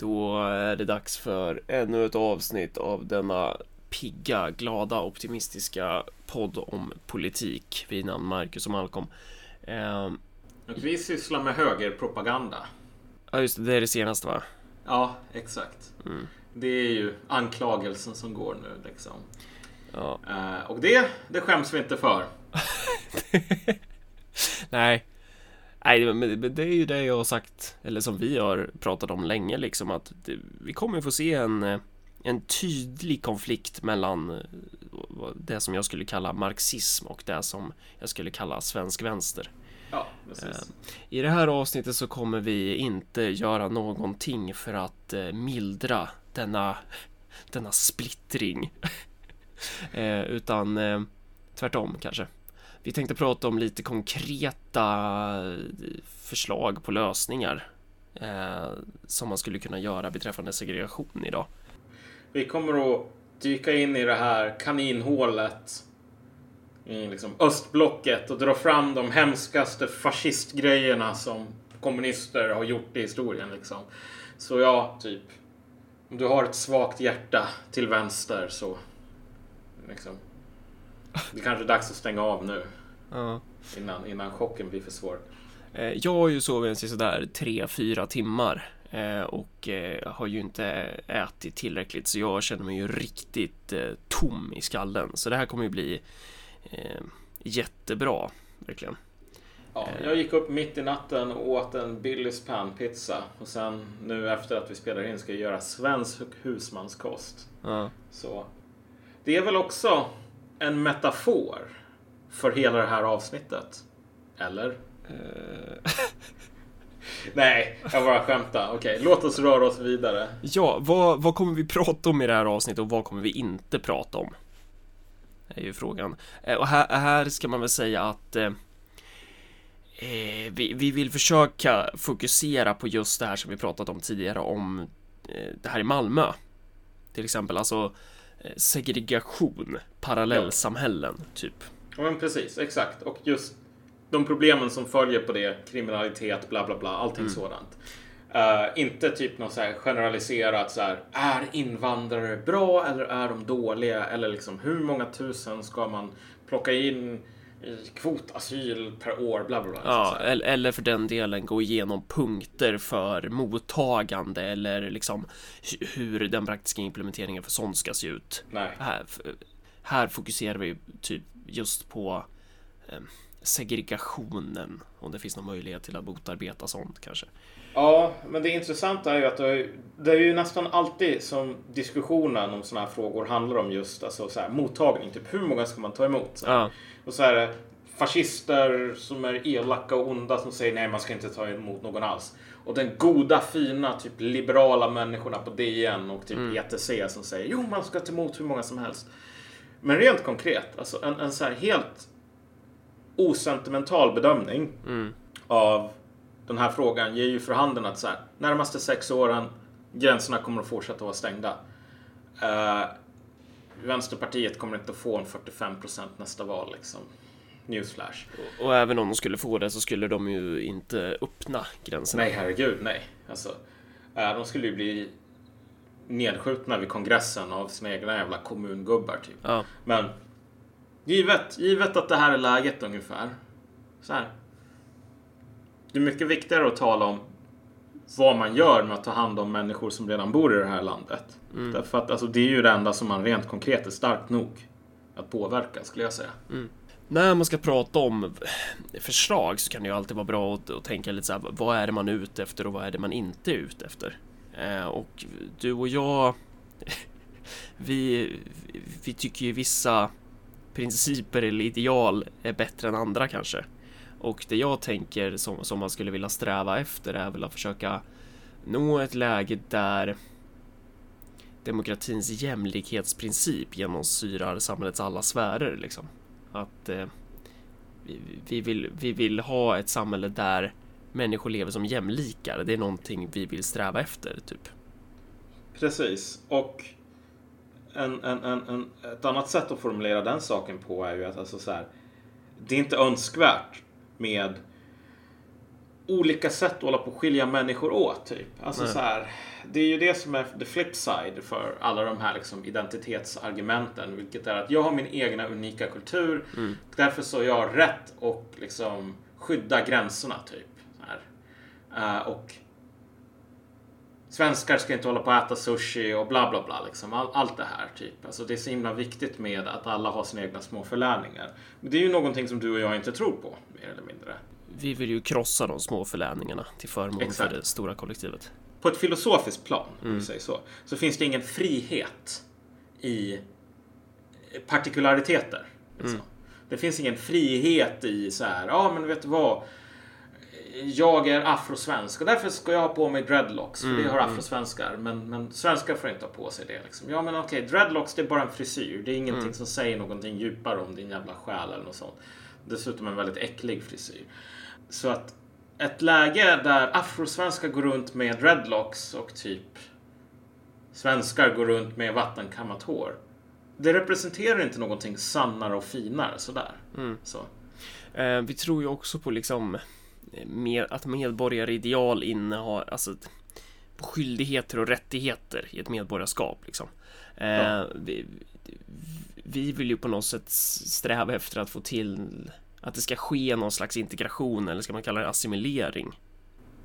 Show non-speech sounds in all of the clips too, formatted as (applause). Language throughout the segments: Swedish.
Då är det dags för ännu ett avsnitt av denna pigga, glada, optimistiska podd om politik vid namn Marcus och Malcolm. Eh, vi sysslar med högerpropaganda. ja, just det, det är det senaste va? Ja, exakt. Mm. Det är ju anklagelsen som går nu liksom. Ja. Eh, och det, det skäms vi inte för. (laughs) Nej. Nej, men det är ju det jag har sagt, eller som vi har pratat om länge, liksom att det, vi kommer få se en, eh, en tydlig konflikt mellan eh, det som jag skulle kalla marxism och det som jag skulle kalla svensk vänster. Ja, precis. I det här avsnittet så kommer vi inte göra någonting för att eh, mildra denna, denna splittring. (laughs) eh, utan eh, tvärtom kanske. Vi tänkte prata om lite konkreta eh, förslag på lösningar eh, som man skulle kunna göra beträffande segregation idag. Vi kommer att dyka in i det här kaninhålet i liksom östblocket och dra fram de hemskaste fascistgrejerna som kommunister har gjort i historien. Liksom. Så ja, typ. Om du har ett svagt hjärta till vänster så liksom. Det kanske är dags att stänga av nu Ja. innan, innan chocken blir för svår. Eh, Jag har ju sovit i sådär 3-4 timmar eh, och eh, har ju inte ätit tillräckligt så jag känner mig ju riktigt tom i skallen. Så det här kommer ju bli jättebra, verkligen. Ja, jag gick upp mitt i natten och åt en Billys panpizza och sen nu efter att vi spelar in ska jag göra svensk husmanskost. Ja. Så det är väl också en metafor för hela det här avsnittet? Eller? Eh, (laughs) Nej, jag bara skämtar. Okej, låt oss röra oss vidare. Ja, vad, vad kommer vi prata om i det här avsnittet och vad kommer vi inte prata om? Det är ju frågan. Eh, Och här, här ska man väl säga att eh, eh, vi, vi vill försöka fokusera på just det här som vi pratat om tidigare om eh, det här i Malmö. Till exempel, alltså segregation, parallellsamhällen, typ. Ja, men precis, exakt. Och just de problemen som följer på det, kriminalitet, bla bla bla, allting sådant. Eh, inte typ något så generaliserat så här, är invandrare bra eller är de dåliga? Eller liksom hur många tusen ska man plocka in kvotasyl per år, bla bla bla. Ja, eller, för den delen gå igenom punkter för mottagande eller liksom hu- hur den praktiska implementeringen för sånt ska se ut. Nej. Här, här fokuserar vi typ just på eh, segregationen, om det finns någon möjlighet till att motarbeta sånt kanske. Ja, men det intressanta är ju att det är, det är ju nästan alltid som diskussionen om sådana här frågor handlar om just alltså, så här, mottagning. Typ hur många ska man ta emot? Så här. Ja, Och så är det fascister som är elaka och onda som säger nej, man ska inte ta emot någon alls. Och den goda, fina, typ liberala människorna på DN och typ ETC som säger jo, man ska ta emot hur många som helst. Men rent konkret, alltså en, en så här helt osentimental bedömning mm, av den här frågan ger ju för handen att så här, närmaste sex åren, gränserna kommer att fortsätta vara stängda. Eh, Vänsterpartiet kommer inte att få en 45 procent nästa val liksom. Newsflash. och även om de skulle få det så skulle de ju inte öppna gränserna. Nej, herregud, nej. Alltså, eh, de skulle ju bli nedskjutna vid kongressen av sina egna jävla kommungubbar typ. Ja, Men givet, givet att det här är läget ungefär. Så här. Det är mycket viktigare att tala om vad man gör med att ta hand om människor som redan bor i det här landet. Därför att alltså, det är ju det enda som man rent konkret är starkt nog att påverka skulle jag säga. när man ska prata om förslag så kan det ju alltid vara bra att, att tänka lite så här, vad är det man är ute efter och vad är det man inte är ute efter? Eh, och du och jag, (laughs) vi, vi tycker ju vissa principer eller ideal är bättre än andra kanske. Och det jag tänker som, som man skulle vilja sträva efter är väl att försöka nå ett läge där demokratins jämlikhetsprincip genomsyrar samhällets alla sfärer liksom. Att eh, vi, vi, vill, vi vill ha ett samhälle där människor lever som jämlikar. Det är någonting vi vill sträva efter, typ. Precis. Och en, en, en, en, ett annat sätt att formulera den saken på är ju att alltså så här, det är inte önskvärt med olika sätt att hålla på och skilja människor åt. Typ. Alltså Nej. så här, det är ju det som är the flip side för alla de här liksom, identitetsargumenten. Vilket är att jag har min egna unika kultur. Mm. Därför så har jag rätt att liksom, skydda gränserna. typ. Så här. Eh, och Svenskar ska inte hålla på att äta sushi och bla bla bla. Liksom. All, allt det här. typ. Alltså, det är så himla viktigt med att alla har sina egna små förläningar. Men det är ju någonting som du och jag inte tror på, mer eller mindre. Vi vill ju krossa de små förläningarna till förmån Exakt. för det stora kollektivet. På ett filosofiskt plan, om Mm. vi säger så, så finns det ingen frihet i partikulariteter. Liksom. Mm. Det finns ingen frihet i så här, ja men vet du vad? Jag är afrosvensk och därför ska jag ha på mig dreadlocks. För Mm, det har afrosvenskar. Men, men svenskar får inte ha på sig det. Liksom. Ja men okej, dreadlocks det är bara en frisyr. Det är ingenting Mm. som säger någonting djupare om din jävla själ eller något sånt. Dessutom en väldigt äcklig frisyr. Så att ett läge där afrosvenskar går runt med dreadlocks och typ svenskar går runt med vattenkammat hår. Det representerar inte någonting sannare och finare sådär. Mm. Så. Eh, vi tror ju också på liksom med, att medborgarideal innehar alltså på skyldigheter och rättigheter i ett medborgarskap liksom. Eh, Ja. vi, vi vill ju på något sätt sträva efter att få till att det ska ske någon slags integration eller ska man kalla det assimilering.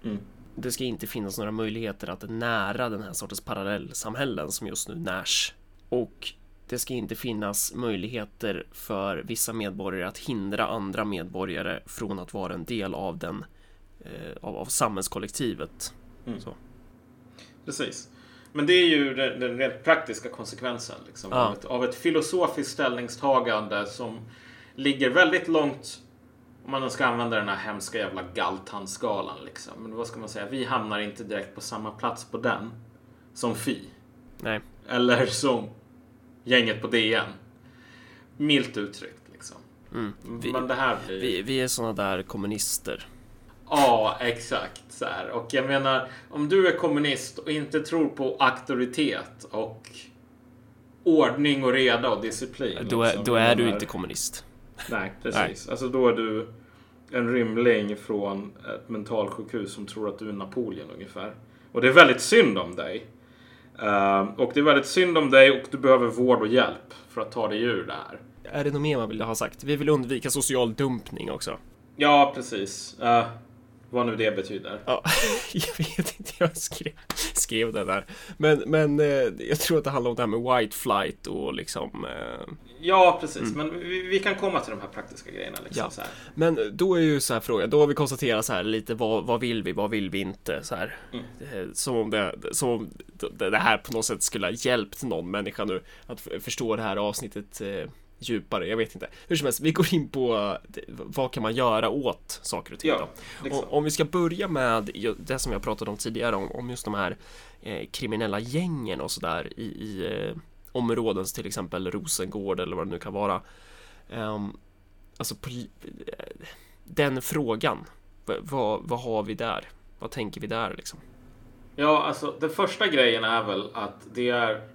Mm. Det ska inte finnas några möjligheter att nära den här sortens parallellsamhällen som just nu närs. Och det ska inte finnas möjligheter för vissa medborgare att hindra andra medborgare från att vara en del av den eh, av, av samhällskollektivet. Mm. Så. Precis. Men det är ju den, den rent praktiska konsekvensen liksom, Ja. av, ett, av ett filosofiskt ställningstagande som ligger väldigt långt om man ska använda den här hemska jävla Galtan-skalan. Liksom. Men vad ska man säga? Vi hamnar inte direkt på samma plats på den som Fi. Nej, Eller som gänget på DN. Milt uttryckt. Liksom. mm. vi, Men det här blir... vi, vi är såna där kommunister. Ja, exakt. Så här. Och jag menar, om du är kommunist och inte tror på auktoritet och ordning och reda och disciplin. Då är, liksom, då är du inte kommunist. Nej, precis. Alltså då är du en rymling från ett mentalsjukhus som tror att du är Napoleon ungefär. Och det är väldigt synd om dig. Ehm, och det är väldigt synd om dig och du behöver vård och hjälp för att ta dig ur det här. Är det något mer man vill ha sagt? Vi vill undvika social dumpning också. Ja, precis. Uh, vad nu det betyder. Ja, (laughs) jag vet inte, jag skrev, skrev det där. Men, men eh, jag tror att det handlar om det här med white flight och liksom eh, Ja, precis. Men vi, vi kan komma till de här praktiska grejerna. Liksom, Ja. Men då är ju så här frågan, då har vi konstaterat så här lite vad, vad vill vi, vad vill vi inte så här. Mm. Eh, Som om det, som om det här på något sätt skulle ha hjälpt någon människa nu att förstå det här avsnittet eh, djupare. Jag vet inte. Hur som helst, vi går in på vad kan man göra åt saker och ting Ja, liksom. Och, om vi ska börja med det som jag pratade om tidigare om, om just de här eh, kriminella gängen och sådär i, i eh, områden, till exempel Rosengård eller vad det nu kan vara. Ehm, alltså, eh, den frågan, vad, vad har vi där? Vad tänker vi där liksom? Ja, alltså den första grejen är väl att det är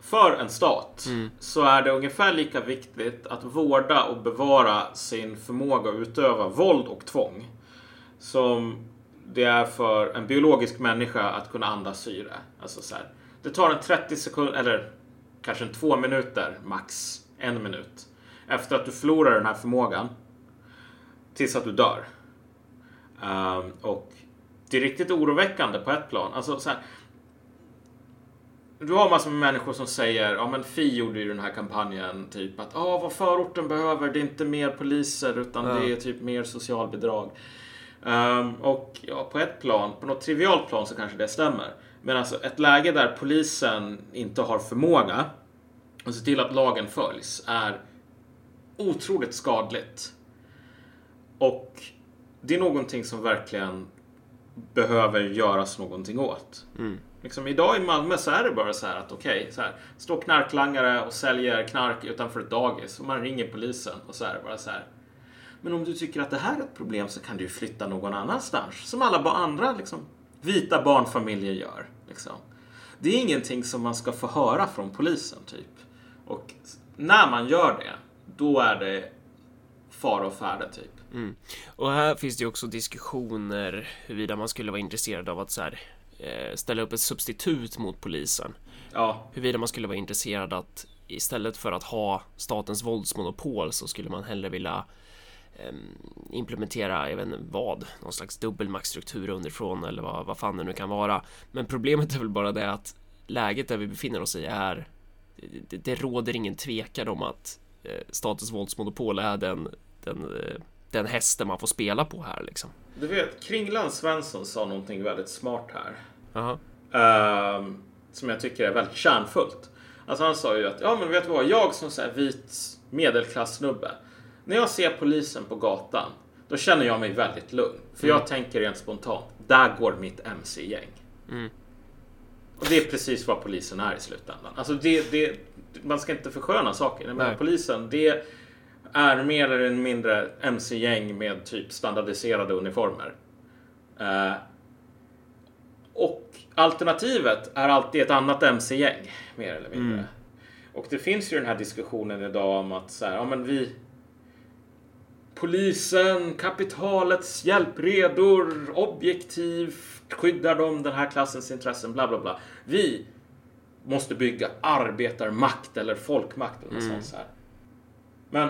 för en stat Mm. så är det ungefär lika viktigt att vårda och bevara sin förmåga att utöva våld och tvång som det är för en biologisk människa att kunna andas syre. Alltså så här, det tar en 30 sekunder, eller kanske en två minuter max, en minut, efter att du förlorar den här förmågan tills att du dör. Ehm, och det är riktigt oroväckande på ett plan. Alltså så här, du har massor med människor som säger, ja men Fi gjorde ju den här kampanjen, typ att ah, vad förorten behöver, det är inte mer poliser utan Ja. det är typ mer socialbidrag. Ehm, och ja, på ett plan, på något trivialt plan så kanske det stämmer. Men alltså ett läge där polisen inte har förmåga att se till att lagen följs är otroligt skadligt. Och det är någonting som verkligen behöver göras någonting åt. Mm. Liksom, idag i Malmö så är det bara så här att okej, så här, står knarklangare och säljer knark utanför ett dagis och man ringer polisen och så är det bara så här. Men om du tycker att det här är ett problem så kan du flytta någon annanstans. Som alla andra liksom, vita barnfamiljer gör. Liksom. Det är ingenting som man ska få höra från polisen typ. Och när man gör det, då är det fara och färde typ. Mm. Och här finns det ju också diskussioner huruvida man skulle vara intresserad av att så här, eh, ställa upp ett substitut mot polisen. Ja, Huruvida man skulle vara intresserad att istället för att ha statens våldsmonopol så skulle man hellre vilja implementera, jag vet inte vad, någon slags dubbelmaktstruktur underifrån eller vad, vad fan det nu kan vara. Men problemet är väl bara det att läget där vi befinner oss i är det, det råder ingen tvekan om att eh, statens våldsmonopol är den, den, eh, den hästen man får spela på här liksom. du vet, Kringland Svensson sa någonting väldigt smart här. Jaha. Ehm, som jag tycker är väldigt kärnfullt. Alltså han sa ju att, ja men vet du vad, jag som så här vit medelklassnubbe. När jag ser polisen på gatan, då känner jag mig väldigt lugn. För jag tänker rent spontant, där går mitt MC-gäng. Mm. Och det är precis vad polisen är i slutändan. Alltså det, det, man ska inte försköna saker. Nej. polisen, det är mer eller mindre MC-gäng med typ standardiserade uniformer. Eh, och alternativet är alltid ett annat MC-gäng, mer eller mindre. Mm. Och det finns ju den här diskussionen idag om att så här, ja men vi Polisen, kapitalets hjälpredor, objektiv, skyddar de den här klassens intressen, bla bla bla. Vi måste bygga arbetarmakt eller folkmakt eller något Mm. sånt så här. Men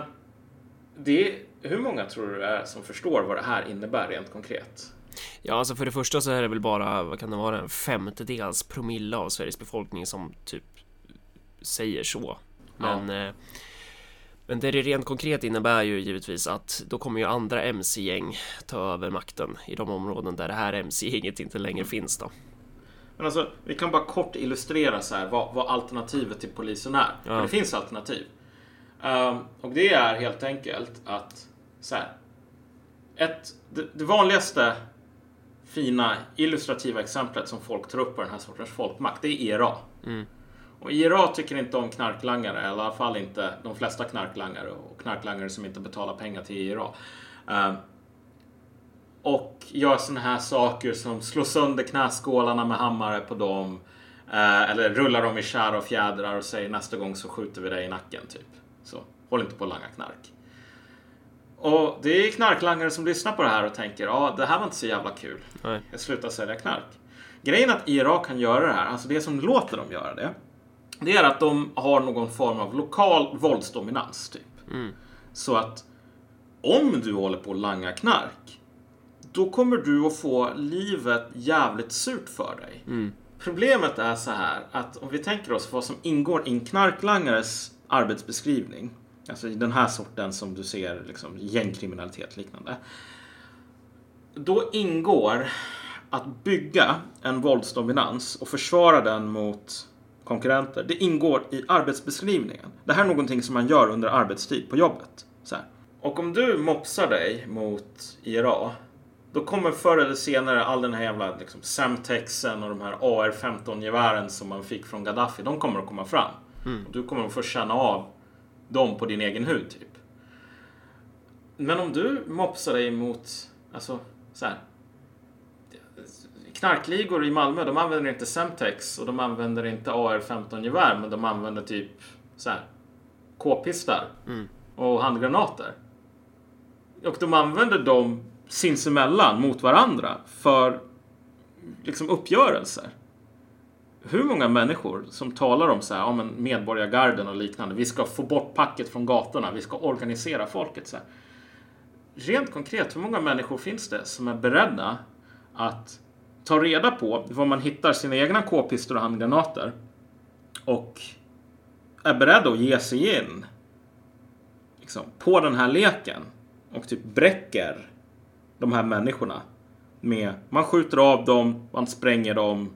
det hur många tror du det är som förstår vad det här innebär rent konkret? Ja, alltså för det första så är det väl bara, vad kan det vara, en femtedels promille av Sveriges befolkning som typ säger så. Men, eh, men det det rent konkret innebär ju givetvis att då kommer ju andra MC-gäng ta över makten i de områden där det här MC-gänget inte längre finns då. Men alltså, vi kan bara kort illustrera så här vad, vad alternativet till polisen är. Ja. För det finns alternativ. Ehm, och det är helt enkelt att så här. Ett, det, det vanligaste fina illustrativa exemplet som folk tar upp på den här sortens folkmakt, det är IRA. Mm. Och IRA tycker inte om knarklangare, i alla fall inte de flesta knarklangare och knarklangare som inte betalar pengar till IRA. Ehm, och gör såna här saker som slår sönder knäskålarna med hammare på dem. eh, eller rullar dem i kär och fjädrar och säger nästa gång så skjuter vi dig i nacken. typ. Så håll inte på att langa knark. Och det är knarklangare som lyssnar på det här och tänker ja, det här var inte så jävla kul. Nej. Jag slutar sälja knark. Grejen att IRA kan göra det här, alltså det som låter dem göra det, det är att de har någon form av lokal våldsdominans. typ. Mm. Så att om du håller på att langa knark, då kommer du att få livet jävligt surt för dig. Mm. Problemet är så här att om vi tänker oss vad som ingår i en knarklangares arbetsbeskrivning, alltså den här sorten som du ser, liksom gängkriminalitet liknande. Då ingår att bygga en våldsdominans och försvara den mot konkurrenter. Det ingår i arbetsbeskrivningen. Det här är någonting som man gör under arbetstid på jobbet. Så här. Och om du mopsar dig mot IRA då kommer förr eller senare all den här jävla liksom, Semtexen och de här AR-15-gevären som man fick från Gaddafi, de kommer att komma fram. Och du kommer att få känna av dem på din egen hud, typ. Men om du mopsar dig mot, alltså, så här. Knarkligor i Malmö, de använder inte Semtex och de använder inte AR-15-gevär, men de använder typ så här k-pistar Mm. och handgranater. Och de använder dem sinsemellan mot varandra för liksom uppgörelser. Hur många människor som talar om så här, ja, men medborgargarden och liknande. Vi ska få bort packet från gatorna. Vi ska organisera folket. Så här. Rent konkret, hur många människor finns det som är beredda att ta reda på var man hittar sina egna k-pistor och handgranater och är beredda att ge sig in liksom, på den här leken och typ bräcker de här människorna med man skjuter av dem, man spränger dem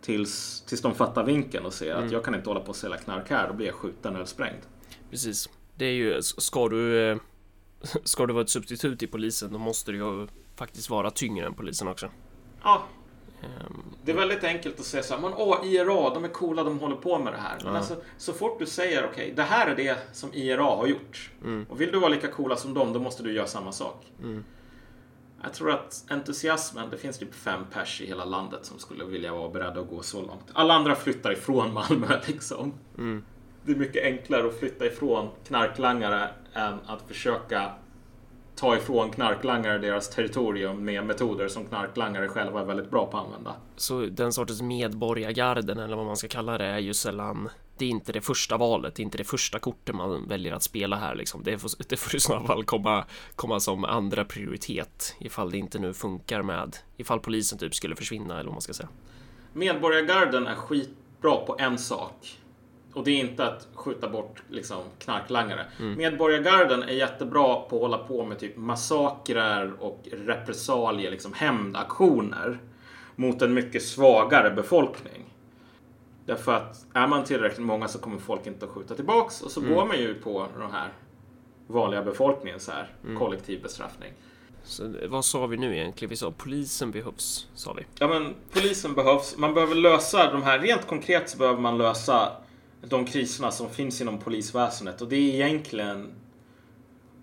tills, tills de fattar vinkeln och ser att jag kan inte hålla på och sälja knark här, då blir jag skjuten eller sprängd. Precis. Det är ju, ska du, eh, (laughs) ska du vara ett substitut i polisen då måste du ju faktiskt vara tyngre än polisen också. Ja, Ehm, det är väldigt enkelt att säga så här, men åh, IRA, de är coola, de håller på med det här. Men Ja. alltså, så fort du säger okej, det här är det som IRA har gjort. Mm. Och vill du vara lika coola som dem, då måste du göra samma sak. Mm. Jag tror att entusiasmen, det finns typ fem pers i hela landet som skulle vilja vara beredda att gå så långt. Alla andra flyttar ifrån (laughs) Malmö liksom. Mm. Det är mycket enklare att flytta ifrån knarklangare än att försöka ta ifrån knarklangare deras territorium med metoder som knarklangare själva är väldigt bra på att använda. Så den sortens medborgargarden eller vad man ska kalla det är ju sällan det är inte det första valet, det är inte det första kortet man väljer att spela här liksom. Det får, det får i så fall komma, komma som andra prioritet ifall det inte nu funkar med ifall polisen typ skulle försvinna eller vad man ska säga. Medborgargarden är skitbra på en sak. Och det är inte att skjuta bort liksom, knarklangare. Mm. Medborgargarden är jättebra på att hålla på med typ massakrer och repressalier, liksom hämndaktioner mot en mycket svagare befolkning. Därför att är man tillräckligt många så kommer folk inte att skjuta tillbaks och så mm. går man ju på den här vanliga befolkningen så här mm. kollektiv bestraffning. Så vad sa vi nu egentligen? Vi sa polisen behövs, sa vi. Ja, men polisen behövs. Man behöver lösa de här. Rent konkret så behöver man lösa de kriserna som finns inom polisväsendet och det är egentligen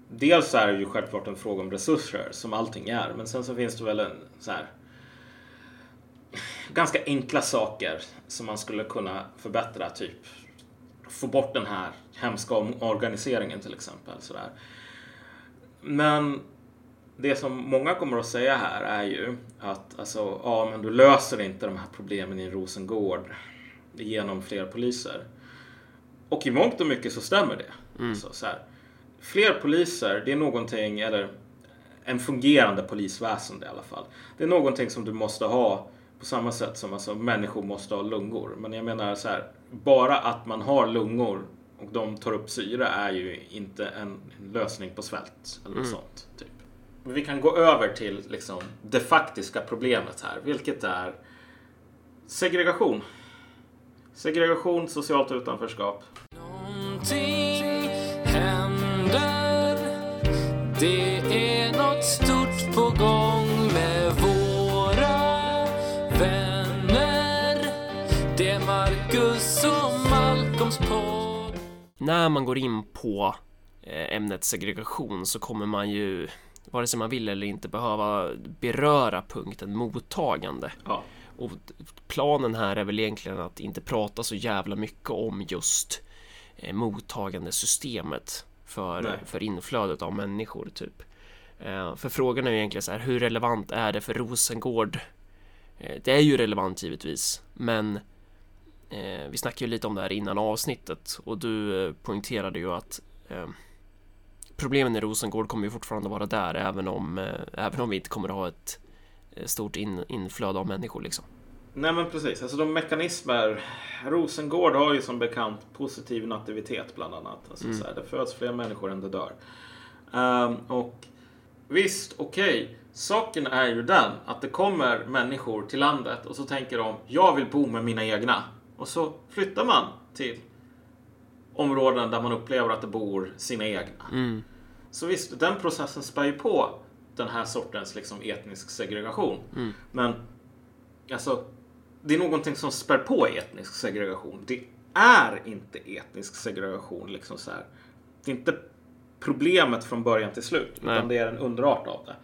Dels är det ju självklart en fråga om resurser som allting är, men sen så finns det väl en så här ganska enkla saker som man skulle kunna förbättra. Typ få bort den här hemska organiseringen till exempel. Sådär. Men det som många kommer att säga här är ju att alltså, ja, men du löser inte de här problemen i Rosengård genom fler poliser. Och i mångt och mycket så stämmer det. Mm. Alltså, så här, fler poliser, det är någonting, eller en fungerande polisväsende i alla fall. Det är någonting som du måste ha på samma sätt som alltså, människor måste ha lungor. Men jag menar så här, bara att man har lungor och de tar upp syre är ju inte en, lösning på svält. Eller något mm. sånt. Typ. Vi kan gå över till liksom, det faktiska problemet här, vilket är segregation. Segregation, socialt utanförskap. Någonting händer. Det är något stort på gång. när man går in på eh, ämnet segregation så kommer man ju vare sig man vill eller inte behöva beröra punkten mottagande. Ja. Och planen här är väl egentligen att inte prata så jävla mycket om just eh, mottagandesystemet för, för inflödet av människor typ. Eh, för frågan är ju egentligen så här, hur relevant är det för Rosengård? det är ju relevant givetvis, men Eh, vi snackade ju lite om det här innan avsnittet och du eh, poängterade ju att eh, problemen i Rosengård kommer ju fortfarande vara där även om, eh, även om vi inte kommer att ha ett eh, stort in, inflöde av människor liksom. Nej men precis, alltså de mekanismer. Rosengård har ju som bekant positiv nativitet bland annat. Alltså, mm. så här, det föds fler människor än det dör. Um, och visst, okej. Okay. Saken är ju den att det kommer människor till landet och så tänker de, jag vill bo med mina egna. Och så flyttar man till områden där man upplever att det bor sina egna. Mm. Så visst, den processen spär ju på den här sortens liksom, etnisk segregation. Mm. Men alltså, det är någonting som spär på etnisk segregation. Det är inte etnisk segregation. Liksom så här. Det är inte problemet från början till slut, Nej. utan det är en underart av det.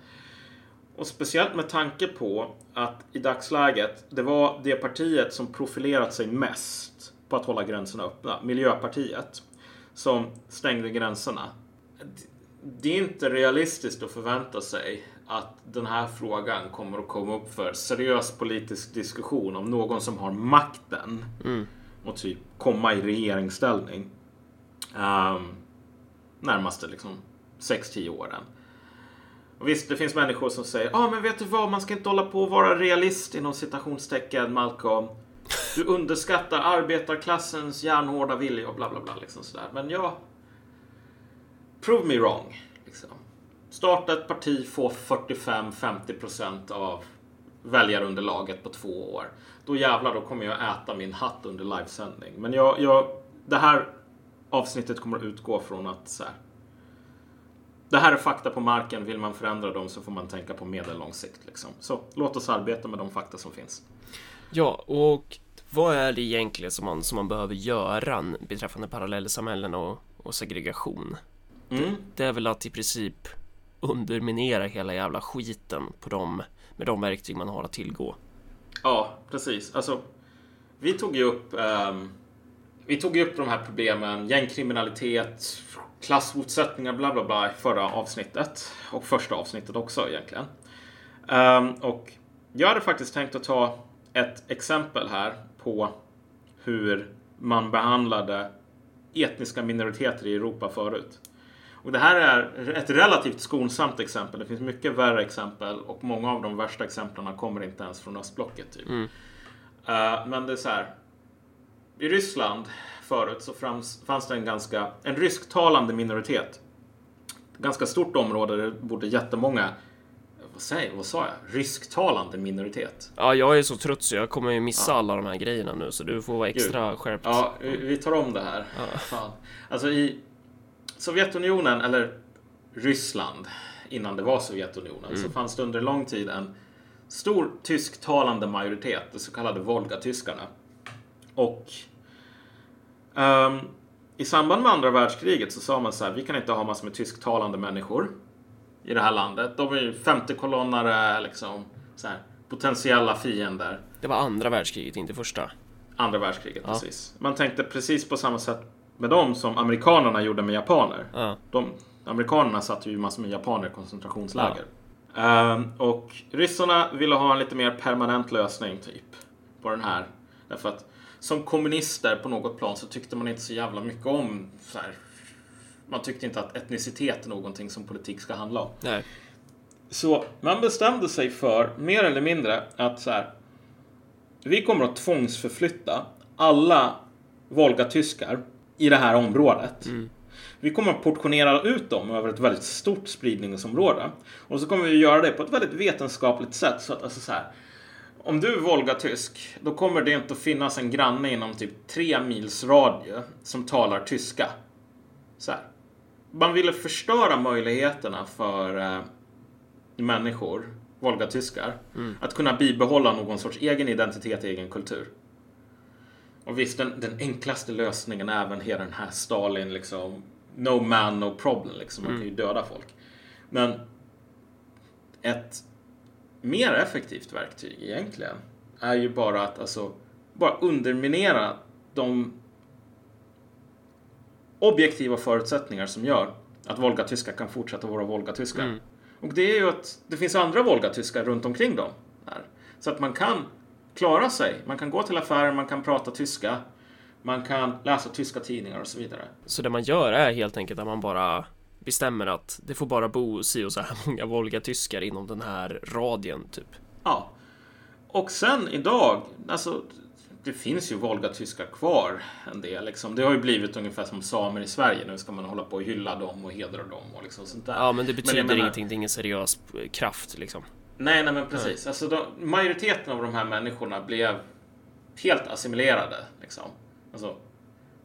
Och speciellt med tanke på att i dagsläget, det var det partiet som profilerat sig mest på att hålla gränserna öppna, Miljöpartiet, som stängde gränserna. Det är inte realistiskt att förvänta sig att den här frågan kommer att komma upp för seriös politisk diskussion om någon som har makten mm. och typ komma i regeringsställning um, närmaste liksom 6-10 åren. Och visst, det finns människor som säger ja ah, men vet du vad, man ska inte hålla på och vara realist inom citationstecken, Malcolm. Du underskattar arbetarklassens järnhårda vilja och bla bla bla. Liksom sådär. Men ja, prove me wrong. Liksom. Starta ett parti, få 45-50% av väljarunderlaget på två år. Då jävlar, då kommer jag äta min hatt under livesändning. Men jag, jag, det här avsnittet kommer att utgå från att så här, det här är fakta på marken. Vill man förändra dem så får man tänka på medellång sikt. Liksom. Så låt oss arbeta med de fakta som finns. Ja, och vad är det egentligen som man, som man behöver göra beträffande parallellsamhällen och, och segregation? Mm. Det, är väl att i princip underminera hela jävla skiten på dem med de verktyg man har att tillgå. Ja, precis. Alltså, vi tog ju upp um vi tog upp de här problemen, gängkriminalitet, klassmotsättningar, bla bla bla i förra avsnittet. Och första avsnittet också egentligen. Um, och jag hade faktiskt tänkt att ta ett exempel här på hur man behandlade etniska minoriteter i Europa förut. Och det här är ett relativt skonsamt exempel. Det finns mycket värre exempel och många av de värsta exemplen kommer inte ens från östblocket. Typ. Mm. Uh, men det är så här. I Ryssland förut så fanns, fanns det en ganska, en rysktalande minoritet. Ganska stort område där det bodde jättemånga vad, säger, vad sa jag? Rysktalande minoritet. Ja, jag är så trött så jag kommer ju missa ja. alla de här grejerna nu så du får vara extra Gud. skärpt. Ja, vi tar om det här. Ja. Fan. Alltså i Sovjetunionen, eller Ryssland, innan det var Sovjetunionen, mm. så fanns det under lång tid en stor tysktalande majoritet, de så kallade Volga-tyskarna. Och um, i samband med andra världskriget så sa man så här, vi kan inte ha massor med tysktalande människor i det här landet. De är ju femtekolonnare, liksom så här, potentiella fiender. Det var andra världskriget, inte första. Andra världskriget, ja. precis. Man tänkte precis på samma sätt med dem som amerikanerna gjorde med japaner. Ja. De, amerikanerna satte ju massor med japaner i koncentrationsläger. Ja. Um, och ryssarna ville ha en lite mer permanent lösning typ på den här. Därför att som kommunister på något plan så tyckte man inte så jävla mycket om så här, man tyckte inte att etnicitet är någonting som politik ska handla om. Nej. Så man bestämde sig för, mer eller mindre, att så här, vi kommer att tvångsförflytta alla Volga-tyskar i det här området. Mm. Vi kommer att portionera ut dem över ett väldigt stort spridningsområde. Och så kommer vi göra det på ett väldigt vetenskapligt sätt. Så att alltså så här, om du är Volga-tysk, då kommer det inte att finnas en granne inom typ tre mils radie som talar tyska. Så här. Man ville förstöra möjligheterna för eh, människor, Volga-tyskar, mm. att kunna bibehålla någon sorts egen identitet, egen kultur. Och visst, den, den enklaste lösningen är även hela den här Stalin, liksom, no man, no problem, liksom. Man kan ju mm. döda folk. Men ett mer effektivt verktyg egentligen är ju bara att alltså, bara underminera de objektiva förutsättningar som gör att Volga-tyskar kan fortsätta vara Volga-tyskar. Mm. Och det är ju att det finns andra Volga-tyskar runt omkring dem. Här. Så att man kan klara sig. Man kan gå till affärer, man kan prata tyska, man kan läsa tyska tidningar och så vidare. Så det man gör är helt enkelt att man bara bestämmer att det får bara bo si och så här (laughs) många Volga-tyskar inom den här radien, typ. Ja. Och sen idag, alltså det finns ju Volga-tyskar kvar en del. Liksom. Det har ju blivit ungefär som samer i Sverige. Nu ska man hålla på och hylla dem och hedra dem och liksom sånt där. Ja, men det betyder men menar, ingenting. Det är ingen seriös kraft liksom. Nej, nej men precis. Nej. Alltså, de, majoriteten av de här människorna blev helt assimilerade. Liksom. Alltså,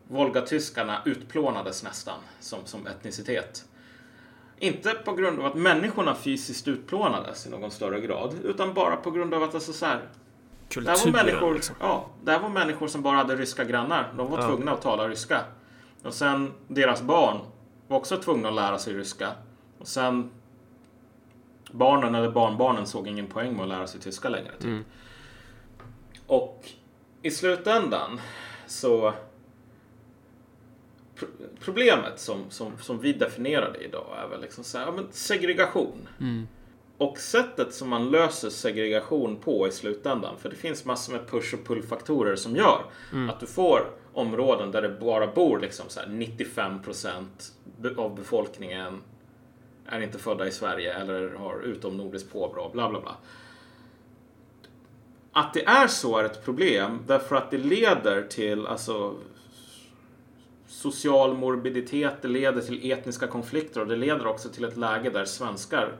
Volga-tyskarna utplånades nästan som, som etnicitet. Inte på grund av att människorna fysiskt utplånades i någon större grad, utan bara på grund av att alltså, så här, Kulturen, det var människor, liksom. ja, det här var människor som bara hade ryska grannar. De var ja. tvungna att tala ryska. Och sen deras barn var också tvungna att lära sig ryska. Och sen barnen eller barnbarnen såg ingen poäng med att lära sig tyska längre. Typ. Mm. Och i slutändan så problemet som, som, som vi definierar det idag är väl liksom så här, ja, men segregation. Mm. Och sättet som man löser segregation på i slutändan, för det finns massor med push och pull-faktorer som gör mm. att du får områden där det bara bor liksom så 95% av befolkningen är inte födda i Sverige eller har utomnordiskt påbrå, bla bla bla. Att det är så är ett problem därför att det leder till alltså social morbiditet, det leder till etniska konflikter och det leder också till ett läge där svenskar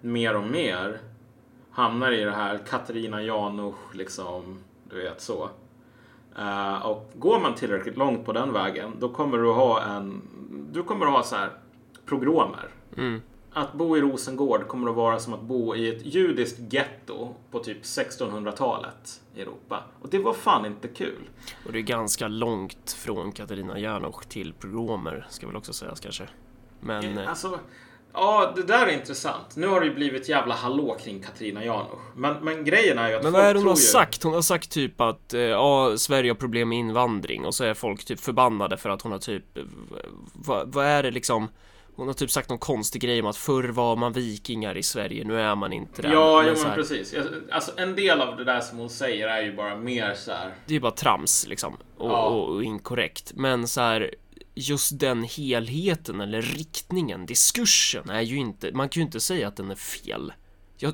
mer och mer hamnar i det här Katarina Janouch, liksom, du vet så. Uh, och går man tillräckligt långt på den vägen, då kommer du ha en, du kommer ha så här progromer. Mm. Att bo i Rosengård kommer att vara som att bo i ett judiskt getto på typ 1600-talet i Europa. Och det var fan inte kul. Och det är ganska långt från Katarina Janouch till progromer, ska väl också sägas kanske. Men... Eh, alltså, Ja, det där är intressant. Nu har det ju blivit jävla hallå kring Katrina Janouch. Men, men grejen är ju att Men vad är det hon har ju... sagt? Hon har sagt typ att eh, ja, Sverige har problem med invandring och så är folk typ förbannade för att hon har typ eh, vad, vad är det liksom? Hon har typ sagt någon konstig grej om att förr var man vikingar i Sverige, nu är man inte det. Ja, Men så men precis. Alltså en del av det där som hon säger är ju bara mer så här. Det är bara trams liksom och, Ja. och, och inkorrekt. Men så här just den helheten eller riktningen, diskursen är ju inte, man kan ju inte säga att den är fel. Jag,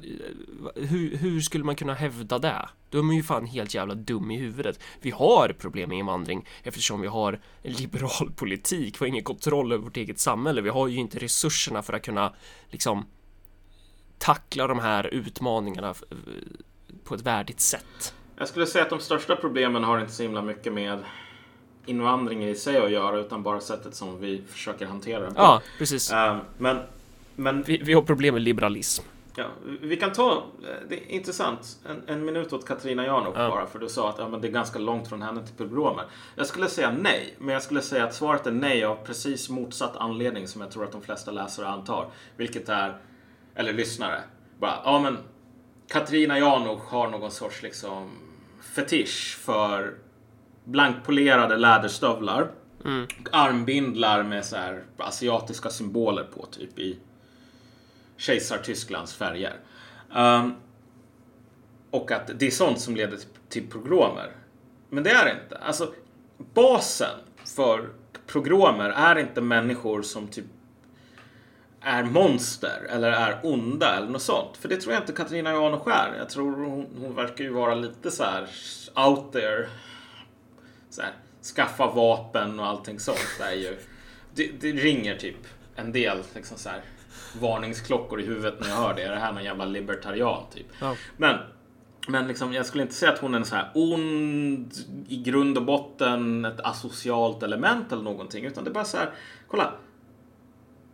hur, hur skulle man kunna hävda det? Då är man ju fan helt jävla dum i huvudet. Vi har problem med invandring eftersom vi har liberal (laughs) politik. Vi har ingen kontroll över vårt eget samhälle. Vi har ju inte resurserna för att kunna liksom tackla de här utmaningarna eh, på ett värdigt sätt. Jag skulle säga att de största problemen har inte så himla mycket med invandring i sig att göra utan bara sättet som vi försöker hantera den på. Ja, precis. Eh, men men Vi, vi har problem med liberalism. Ja, vi kan ta, eh, det är intressant, en, en minut åt Katarina Janouch Ja. bara för du sa att ja, men det är ganska långt från henne till pogromer. Jag skulle säga nej, men jag skulle säga att svaret är nej av precis motsatt anledning som jag tror att de flesta läsare antar. Vilket är, eller lyssnare, bara ja men Katarina Janouch har någon sorts liksom fetisch för blankpolerade läderstövlar. Och armbindlar med så här asiatiska symboler på typ i kejsar-Tysklands färger. Um, och att det är sånt som leder till- till pogromer. Men det är det inte. Alltså, basen för pogromer är inte människor som typ är monster eller är onda eller något sånt. För det tror jag inte Katarina Janouch är. Jag tror hon, hon verkar ju vara lite så här out there. Så här, skaffa vapen och allting sånt. Det, är ju, det, det ringer typ en del liksom så här, varningsklockor i huvudet när jag hör det. Är det här någon jävla libertarian typ? Ja. Men, men liksom, jag skulle inte säga att hon är en så här ond, i grund och botten ett asocialt element eller någonting. Utan det är bara så här, kolla.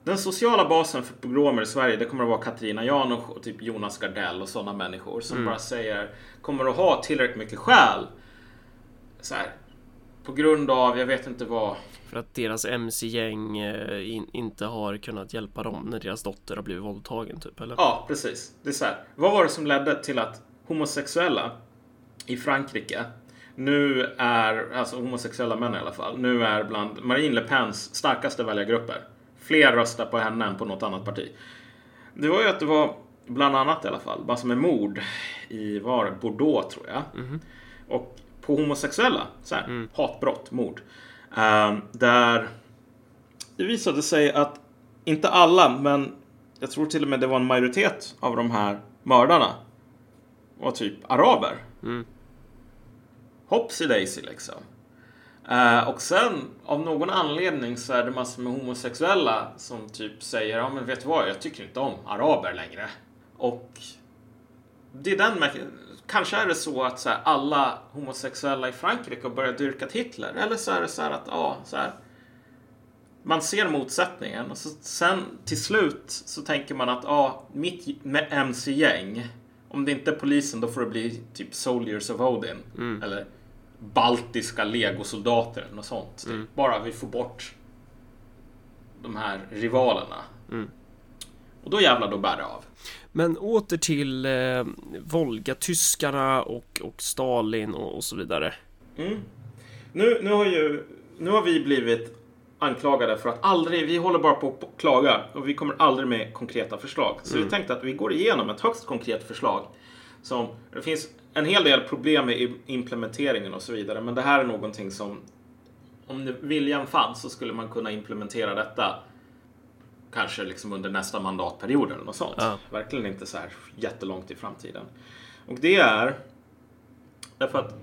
Den sociala basen för pogromer i Sverige, det kommer att vara Katarina Janouch och typ Jonas Gardell och sådana människor som bara säger, kommer att ha tillräckligt mycket skäl. Så här, på grund av, jag vet inte vad. För att deras MC-gäng eh, in, inte har kunnat hjälpa dem när deras dotter har blivit våldtagen typ eller? Ja, precis. Det är så här. Vad var det som ledde till att homosexuella i Frankrike nu är, alltså homosexuella män i alla fall, nu är bland Marine Le Pens starkaste väljargrupper. Fler röstar på henne än på något annat parti. Det var ju att det var bland annat i alla fall, massor med mord i, var Bordeaux tror jag. Och på homosexuella, så här, hatbrott, mord. Ehm, där det visade sig att inte alla, men jag tror till och med det var en majoritet av de här mördarna var typ araber. Mm. Hoppsi daisy liksom. Eh, och sen av någon anledning så är det massor med homosexuella som typ säger ja men vet du vad jag tycker inte om araber längre. Och det är den Kanske är det så att så här, alla homosexuella i Frankrike har börjat dyrka Hitler. Eller så är det så här att ja, så här. Man ser motsättningen och så, sen till slut så tänker man att ja, mitt MC-gäng. Om det inte är polisen då får det bli typ Soldiers of Odin. Eller baltiska legosoldater eller något sånt. Typ. Bara vi får bort de här rivalerna. Och då jävlar, då bär det av. Men åter till eh, Volga-tyskarna och, och Stalin och, och så vidare. Mm. Nu, nu, har ju, nu har vi blivit anklagade för att aldrig, vi håller bara på att klaga och vi kommer aldrig med konkreta förslag. Så vi tänkte att vi går igenom ett högst konkret förslag. Som, det finns en hel del problem med implementeringen och så vidare, men det här är någonting som om viljan fanns så skulle man kunna implementera detta kanske liksom under nästa mandatperiod eller något sånt. Ja. Verkligen inte så här jättelångt i framtiden. Och det är därför att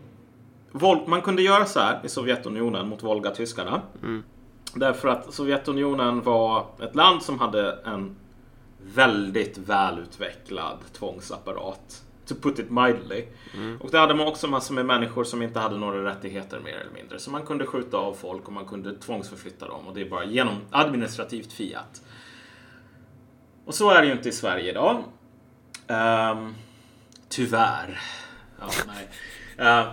man kunde göra så här i Sovjetunionen mot Volga-tyskarna. Därför att Sovjetunionen var ett land som hade en väldigt välutvecklad tvångsapparat. To put it mildly. Och där hade man också massor med människor som inte hade några rättigheter mer eller mindre. Så man kunde skjuta av folk och man kunde tvångsförflytta dem. Och det är bara genom administrativt fiat. Och så är det ju inte i Sverige idag. Ehm, tyvärr. Ja, nej. Ehm,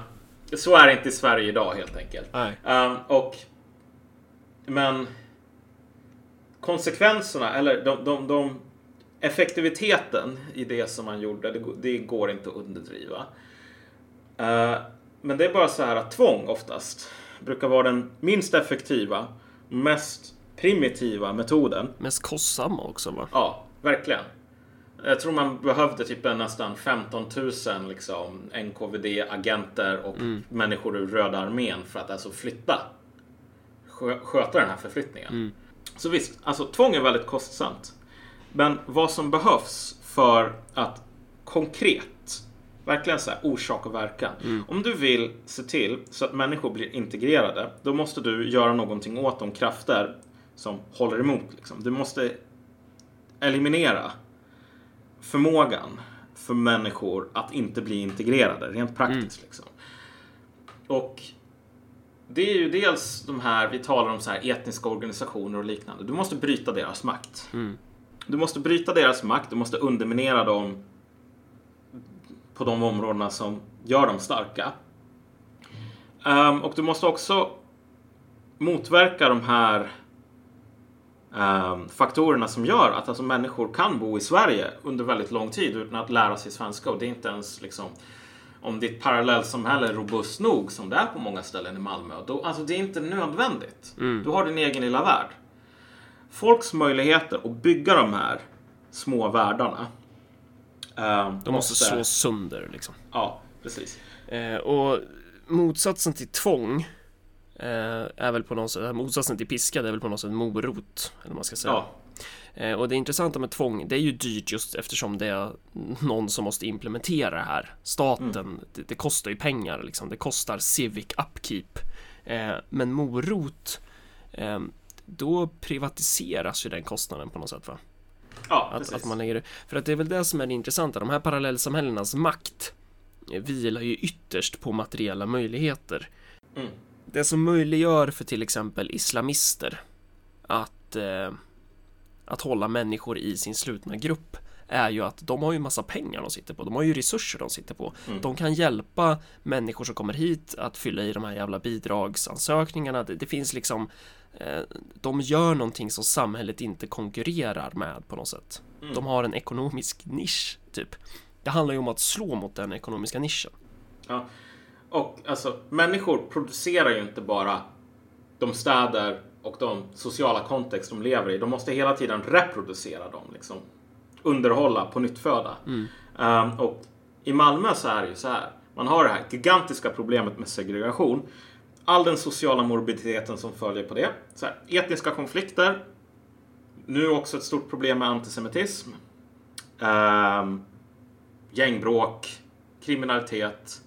så är det inte i Sverige idag helt enkelt. Ehm, och, men konsekvenserna eller de, de, de effektiviteten i det som man gjorde, det, det går inte att underdriva. Uh, men det är bara så här att tvång oftast brukar vara den minst effektiva, mest primitiva metoden. Mest kostsamma också va? Ja, verkligen. Jag tror man behövde typ nästan 15 000 liksom, NKVD-agenter och mm. människor ur Röda armén för att alltså flytta. Sköta den här förflyttningen. Mm. Så visst, alltså tvång är väldigt kostsamt. Men vad som behövs för att konkret, verkligen så här, orsak och verkan. Mm. Om du vill se till så att människor blir integrerade, då måste du göra någonting åt de krafter som håller emot. Liksom. Du måste eliminera förmågan för människor att inte bli integrerade, rent praktiskt. Mm. Liksom. Och det är ju dels de här, vi talar om så här etniska organisationer och liknande. Du måste bryta deras makt. Mm. Du måste bryta deras makt, du måste underminera dem på de områdena som gör dem starka. Um, och du måste också motverka de här um, faktorerna som gör att alltså, människor kan bo i Sverige under väldigt lång tid utan att lära sig svenska. Och det är inte ens liksom om ditt parallellsamhälle är robust nog som det är på många ställen i Malmö. Då, alltså det är inte nödvändigt. Mm. Du har din egen lilla värld. Folks möjligheter att bygga de här små världarna. Eh, de måste, slås sönder liksom. Ja, precis. Eh, och motsatsen till tvång eh, är väl på något sätt, motsatsen till piska det är väl på något sätt morot. Eller man ska säga. Ja. Eh, och det intressanta med tvång, det är ju dyrt just eftersom det är någon som måste implementera det här. Staten, mm. det, det, kostar ju pengar liksom. Det kostar civic upkeep. Eh, men morot, eh, då privatiseras ju den kostnaden på något sätt va? Ja, att, att man lägger För att det är väl det som är det intressanta. De här parallellsamhällenas makt vilar ju ytterst på materiella möjligheter. Mm. Det som möjliggör för till exempel islamister att eh, att hålla människor i sin slutna grupp är ju att de har ju massa pengar de sitter på. De har ju resurser de sitter på. Mm. De kan hjälpa människor som kommer hit att fylla i de här jävla bidragsansökningarna. Det, det finns liksom eh, de gör någonting som samhället inte konkurrerar med på något sätt. Mm. De har en ekonomisk nisch, typ. Det handlar ju om att slå mot den ekonomiska nischen. Ja, och alltså människor producerar ju inte bara de städer och de sociala kontext de lever i. De måste hela tiden reproducera dem. Liksom. Underhålla, på nytt föda. Mm. Um, och i Malmö så är det ju så här. Man har det här gigantiska problemet med segregation. All den sociala morbiditeten som följer på det. Så här, etniska konflikter. Nu också ett stort problem med antisemitism. Um, gängbråk. Kriminalitet.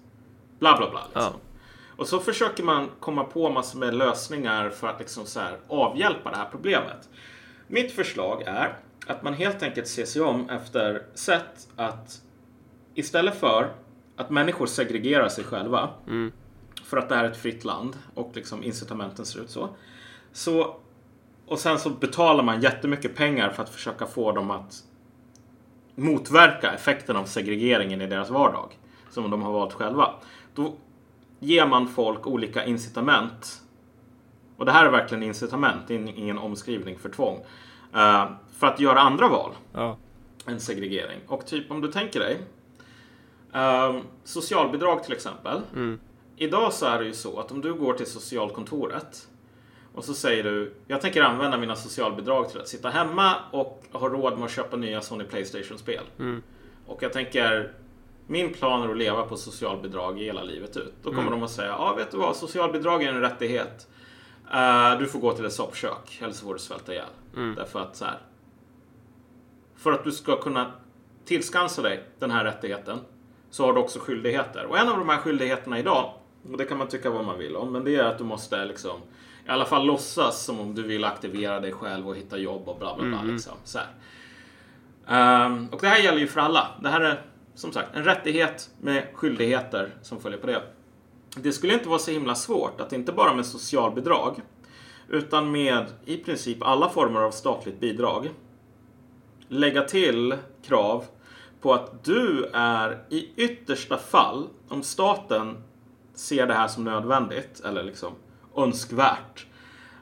Bla bla bla. Liksom. Ja. Och så försöker man komma på massor med lösningar för att liksom så här avhjälpa det här problemet. Mitt förslag är att man helt enkelt ser sig om efter sätt att istället för att människor segregerar sig själva mm. för att det här är ett fritt land och liksom incitamenten ser ut så. så. Och sen så betalar man jättemycket pengar för att försöka få dem att motverka effekten av segregeringen i deras vardag som de har valt själva. Då ger man folk olika incitament. Och det här är verkligen incitament, ingen omskrivning för tvång. Uh, för att göra andra val ja. än segregering. Och typ om du tänker dig uh, socialbidrag till exempel. Mm. Idag så är det ju så att om du går till socialkontoret och så säger du jag tänker använda mina socialbidrag till att sitta hemma och ha råd med att köpa nya Sony Playstation-spel. Mm. Och jag tänker min plan är att leva på socialbidrag hela livet ut. Då kommer mm. de att säga, ja vet du vad, socialbidrag är en rättighet. Uh, du får gå till ett soppkök, eller så får du svälta ihjäl. Mm. Därför att så här, för att du ska kunna tillskansa dig den här rättigheten så har du också skyldigheter. Och en av de här skyldigheterna idag, och det kan man tycka vad man vill om, men det är att du måste liksom i alla fall låtsas som om du vill aktivera dig själv och hitta jobb och bla bla bla. Mm. Liksom, så um, och det här gäller ju för alla. Det här är som sagt, en rättighet med skyldigheter som följer på det. Det skulle inte vara så himla svårt att inte bara med socialbidrag utan med i princip alla former av statligt bidrag lägga till krav på att du är i yttersta fall, om staten ser det här som nödvändigt eller liksom önskvärt,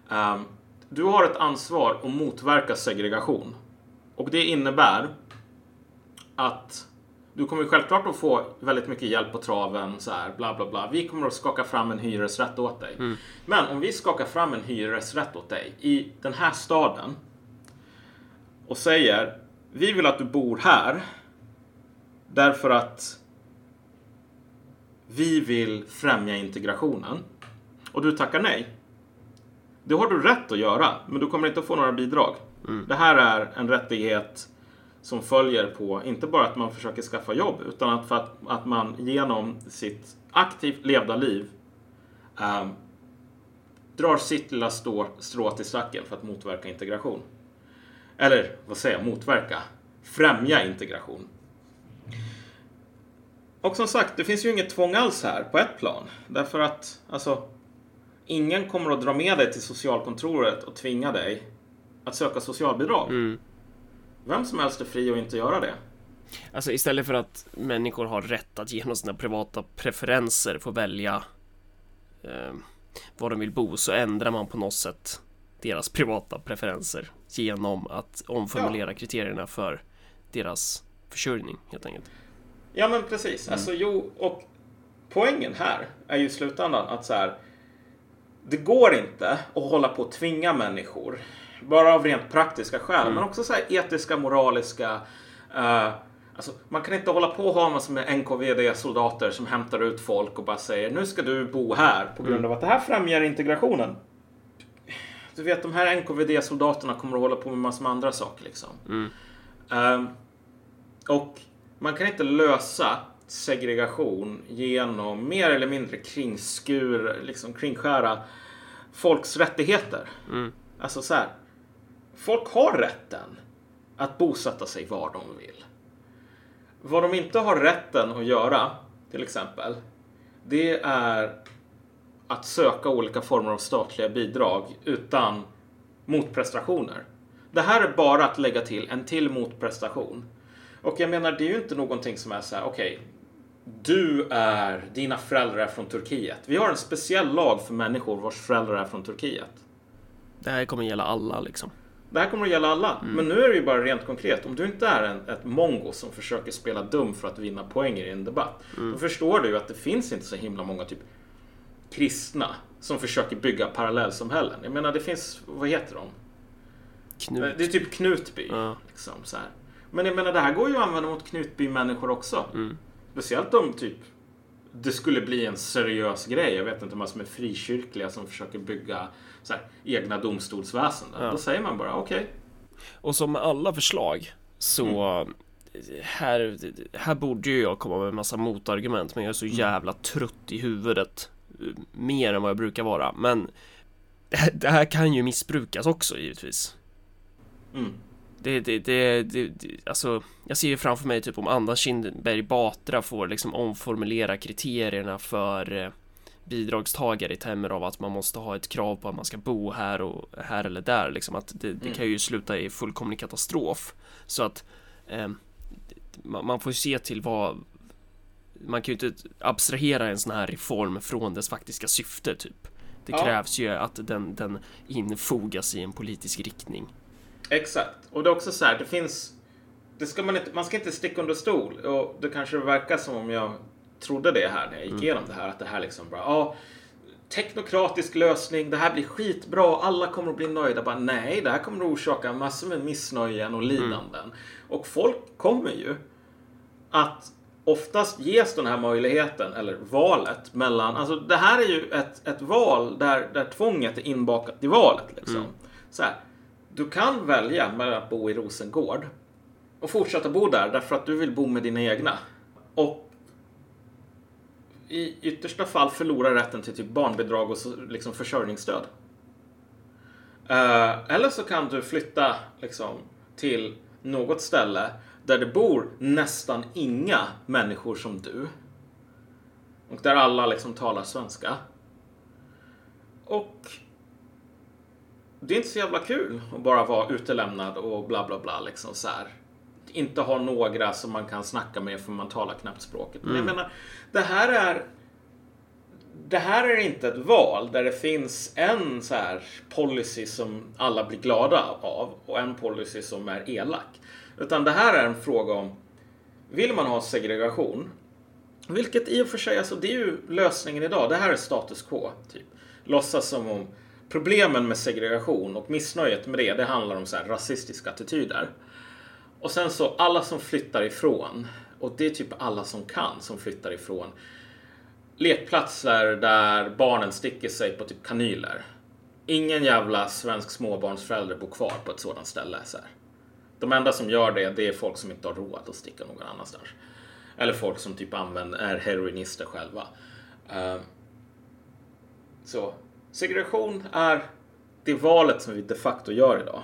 um, du har ett ansvar att motverka segregation. Och det innebär att du kommer självklart att få väldigt mycket hjälp på traven, så här, bla bla bla. Vi kommer att skaka fram en hyresrätt åt dig. Men om vi skakar fram en hyresrätt åt dig i den här staden och säger vi vill att du bor här därför att vi vill främja integrationen och du tackar nej. Det har du rätt att göra, men du kommer inte att få några bidrag. Det här är en rättighet som följer på, inte bara att man försöker skaffa jobb, utan att, för att, att man genom sitt aktivt levda liv ehm, drar sitt lilla stå, strå till stacken för att motverka integration. Eller vad säger jag, motverka? Främja integration. Och som sagt, det finns ju inget tvång alls här på ett plan. Därför att, alltså, ingen kommer att dra med dig till socialkontoret och tvinga dig att söka socialbidrag. Mm. Vem som helst är fri att inte göra det. Alltså istället för att människor har rätt att genom sina privata preferenser få välja eh, var de vill bo så ändrar man på något sätt deras privata preferenser genom att omformulera kriterierna för deras försörjning helt enkelt. Ja, men precis. Alltså, jo, och poängen här är ju i slutändan att så här. Det går inte att hålla på och tvinga människor. Bara av rent praktiska skäl, men också så här etiska, moraliska. eh, alltså, man kan inte hålla på och ha en massa med NKVD-soldater som hämtar ut folk och bara säger nu ska du bo här på grund av att det här främjar integrationen. Du vet, de här NKVD-soldaterna kommer att hålla på med massor med andra saker liksom. Ehm, och man kan inte lösa segregation genom mer eller mindre kringskur, liksom kringskära folks rättigheter. Alltså så här. Folk har rätten att bosätta sig var de vill. Vad de inte har rätten att göra, till exempel, det är att söka olika former av statliga bidrag utan motprestationer. Det här är bara att lägga till en till motprestation. Och jag menar, det är ju inte någonting som är så här, okej, du är, dina föräldrar är från Turkiet. Vi har en speciell lag för människor vars föräldrar är från Turkiet. Det här kommer gälla alla liksom. Det här kommer att gälla alla. Men nu är det ju bara rent konkret. Om du inte är en, ett mongo som försöker spela dum för att vinna poänger i en debatt. Då förstår du ju att det finns inte så himla många typ kristna som försöker bygga parallellsamhällen. Jag menar, det finns, vad heter de? Knut. Det är typ Knutby. Ja. Liksom, så här. Men jag menar, det här går ju att använda mot Knutby-människor också. Speciellt om typ det skulle bli en seriös grej. Jag vet inte, massor med frikyrkliga som försöker bygga här, egna domstolsväsenden. Ja. Då säger man bara okej. Och som med alla förslag så här, här borde ju jag komma med en massa motargument men jag är så jävla trött i huvudet mer än vad jag brukar vara men det här kan ju missbrukas också givetvis Mm. Det, det, det, det, alltså jag ser ju framför mig typ om Anna Kinberg Batra får liksom omformulera kriterierna för eh, bidragstagare i termer av att man måste ha ett krav på att man ska bo här och här eller där liksom att det, det kan ju sluta i fullkomlig katastrof. Så att eh, man, man får ju se till vad man kan ju inte abstrahera en sån här reform från dess faktiska syfte typ. Det Ja. krävs ju att den, den infogas i en politisk riktning Exakt. Och det är också så här, det finns... Det ska man, inte, man ska inte sticka under stol. Och det kanske verkar som om jag trodde det här när jag gick igenom det här. Att det här liksom bara, ja, teknokratisk lösning, det här blir skitbra, alla kommer att bli nöjda. Bara, nej, det här kommer att orsaka massor med missnöjen och lidanden. Och folk kommer ju att oftast ges den här möjligheten, eller valet, mellan... Alltså det här är ju ett, ett val där, där tvånget är inbakat i valet. Liksom. Så här, du kan välja mellan att bo i Rosengård och fortsätta bo där därför att du vill bo med dina egna. Och i yttersta fall förlora rätten till typ barnbidrag och så, liksom försörjningsstöd. Eh, eller så kan du flytta liksom, till något ställe där det bor nästan inga människor som du. Och där alla liksom talar svenska. Och det är inte så jävla kul att bara vara utelämnad och bla bla bla liksom så här. Inte ha några som man kan snacka med för man talar knappt språket. Men jag menar, det här är det här är inte ett val där det finns en så här policy som alla blir glada av och en policy som är elak. Utan det här är en fråga om vill man ha segregation? Vilket i och för sig, alltså det är ju lösningen idag. Det här är status quo. Typ. Låtsas som om problemen med segregation och missnöjet med det, det handlar om så här rasistiska attityder. Och sen så alla som flyttar ifrån, och det är typ alla som kan som flyttar ifrån lekplatser där barnen sticker sig på typ kanyler. Ingen jävla svensk småbarnsförälder bor kvar på ett sådant ställe. Så här. De enda som gör det, det är folk som inte har råd att sticka någon annanstans. Eller folk som typ använder, är heroinister själva. Uh, så segregation är det valet som vi de facto gör idag.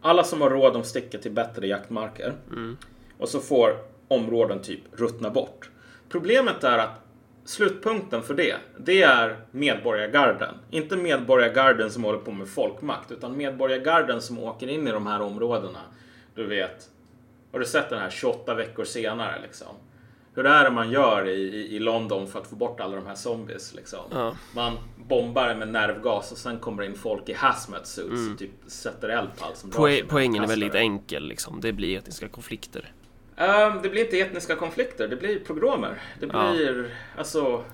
Alla som har råd de sticker till bättre jaktmarker. Mm. Och så får områden typ ruttna bort. Problemet är att slutpunkten för det, det är medborgargarden. Inte medborgargarden som håller på med folkmakt, utan medborgargarden som åker in i de här områdena. Du vet, har du sett den här 28 veckor senare liksom? Hur är det man gör i, i, London för att få bort alla de här zombies liksom? Ja. Man bombar med nervgas och sen kommer det in folk i hazmat suits Mm. och typ sätter eld på allt som Poe- poängen är väldigt enkel liksom. Det blir etniska konflikter. Ehm, det blir inte etniska konflikter, det blir progromer. Det Ja. blir alltså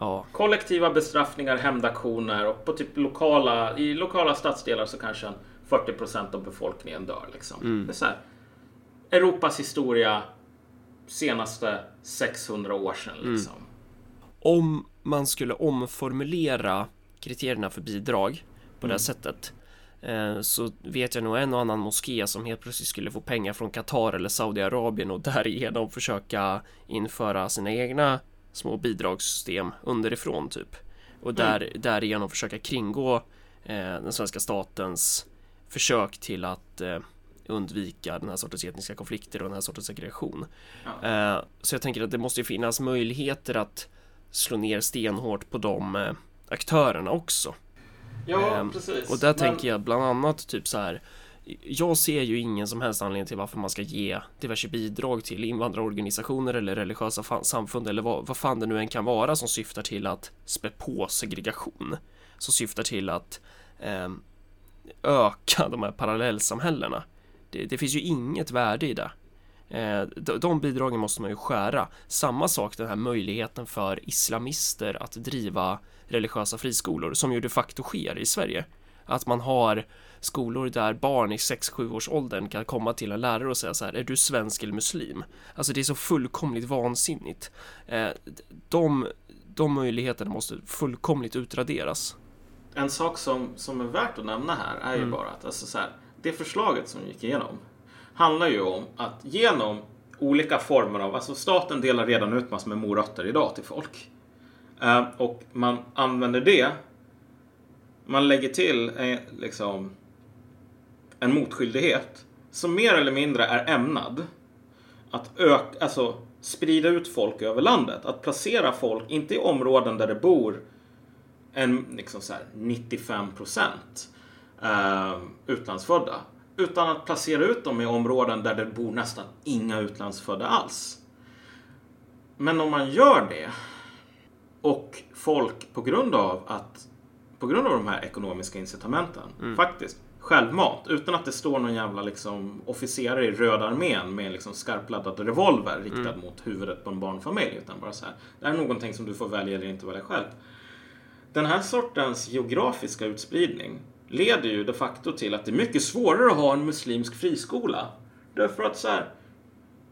Ja, kollektiva bestraffningar, hämndaktioner och på typ lokala, i lokala stadsdelar så kanske en 40% av befolkningen dör. Liksom. Mm. Det är Europas historia senaste 600 år sedan. Mm. Liksom. om man skulle omformulera kriterierna för bidrag på det här sättet eh, så vet jag nog en och annan moské som helt plötsligt skulle få pengar från Qatar eller Saudiarabien och (laughs) därigenom försöka införa sina egna små bidragssystem underifrån typ och där, därigenom försöka kringgå eh, den svenska statens försök till att eh, undvika den här sortens etniska konflikter och den här sortens segregation. Eh, så jag tänker att det måste ju finnas möjligheter att slå ner stenhårt på de eh, aktörerna också. Ja, Ehm, precis. Och där Men- tänker jag bland annat typ så här. Jag ser ju ingen som helst anledning till varför man ska ge diverse bidrag till invandrarorganisationer eller religiösa samfund eller vad, vad fan det nu än kan vara som syftar till att spä på segregation. Som syftar till att ehm, öka de här parallellsamhällena. Det, det finns ju inget värde i det. Eh, de, bidragen måste man ju skära. Samma sak den här möjligheten för islamister att driva religiösa friskolor som ju de facto sker i Sverige. Att man har skolor där barn i 6-7 års åldern kan komma till en lärare och säga så här, är du svensk eller muslim? Alltså det är så fullkomligt vansinnigt. Eh, de, de möjligheterna måste fullkomligt utraderas. En sak som, som är värt att nämna här är ju Mm. bara att alltså så här, det förslaget som gick igenom handlar ju om att genom olika former av, alltså staten delar redan ut massor med morötter idag till folk. Eh, och man använder det, man lägger till eh, liksom en motskyldighet som mer eller mindre är ämnad att öka, alltså sprida ut folk över landet. Att placera folk, inte i områden där det bor en liksom så här 95 procent eh, utlandsfödda. Utan att placera ut dem i områden där det bor nästan inga utlandsfödda alls. Men om man gör det och folk på grund av att på grund av de här ekonomiska incitamenten faktiskt självmant utan att det står någon jävla liksom officerare i Röda armén med en liksom skarpladdad revolver riktad mot huvudet på en barnfamilj utan bara så här. Det här är någonting som du får välja eller inte välja själv. Den här sortens geografiska utspridning leder ju de facto till att det är mycket svårare att ha en muslimsk friskola. Därför att så här,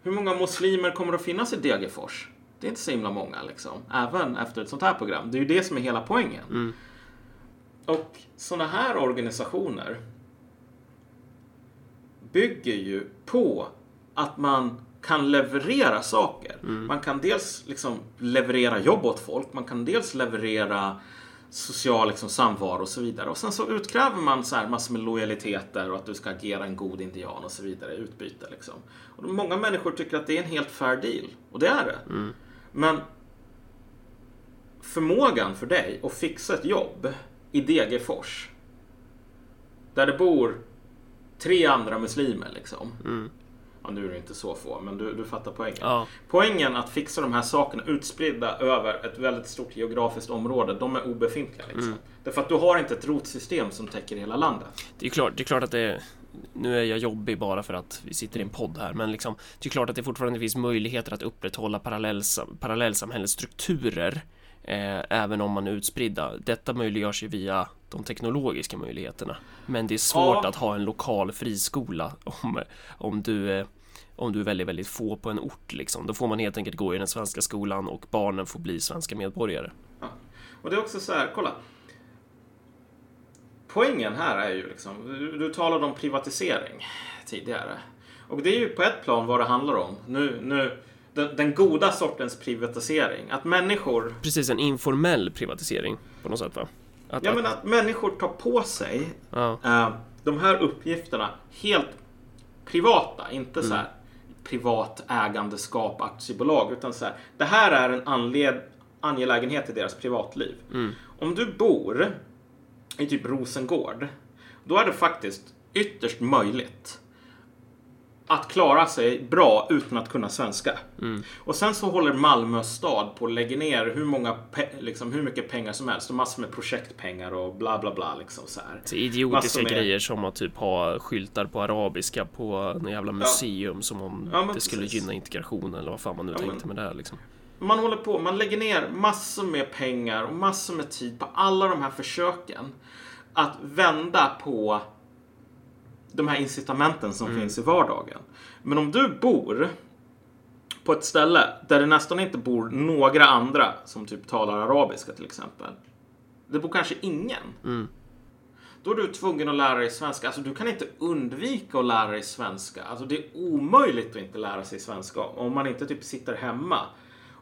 hur många muslimer kommer att finnas i Degerfors? Det är inte så himla många liksom. Även efter ett sånt här program. Det är ju det som är hela poängen. Och sådana här organisationer bygger ju på att man kan leverera saker. Man kan dels liksom leverera jobb åt folk. Man kan dels leverera social liksom, samvaro och så vidare. Och sen så utkräver man så här massor med lojaliteter och att du ska agera en god indian och så vidare i utbyte. Liksom. Och många människor tycker att det är en helt fair deal. Och det är det. Men förmågan för dig att fixa ett jobb i Degerfors där det bor tre andra muslimer liksom. Ja, nu är det inte så få, men du, du fattar poängen. Ja. Poängen att fixa de här sakerna utspridda över ett väldigt stort geografiskt område, de är obefintliga. Liksom. Mm. Därför att du har inte ett rotsystem som täcker hela landet. Det är klart, det är klart att det nu är jag jobbig bara för att vi sitter i en podd här, men liksom, det är klart att det fortfarande finns möjligheter att upprätthålla parallellsam, parallellsamhällsstrukturer eh, även om man är utspridda. Detta möjliggörs ju via de teknologiska möjligheterna. Men det är svårt Ja. att ha en lokal friskola om, om du eh, om du är väldigt, väldigt få på en ort liksom. Då får man helt enkelt gå i den svenska skolan och barnen får bli svenska medborgare. Och det är också så här, kolla. Poängen här är ju liksom, du, du talade om privatisering tidigare. Och det är ju på ett plan vad det handlar om. Nu, nu, den, den goda sortens privatisering. Att människor, Precis, en informell privatisering på något sätt va? Att, ja att, men att människor tar på sig ja, eh, de här uppgifterna helt privata, inte så här privat ägandeskap, aktiebolag, utan så här. Det här är en anled, angelägenhet i deras privatliv. mm, Om du bor i typ Rosengård, då är det faktiskt ytterst möjligt att klara sig bra utan att kunna svenska. mm, Och sen så håller Malmö stad på att lägga ner hur, många liksom, hur mycket pengar som helst och massor med projektpengar och bla bla bla. Liksom så här. Så idiotiska med- grejer som att typ ha skyltar på arabiska på en jävla museum som om Ja, men det skulle precis. gynna integrationen eller vad fan man nu Ja, men- tänkte med det här liksom. Man håller på, man lägger ner massor med pengar och massor med tid på alla de här försöken att vända på de här incitamenten som finns i vardagen. Men om du bor på ett ställe där det nästan inte bor några andra som typ talar arabiska till exempel. Det bor kanske ingen. Mm. Då är du tvungen att lära dig svenska. Alltså du kan inte undvika att lära dig svenska. Alltså det är omöjligt att inte lära sig svenska om man inte typ sitter hemma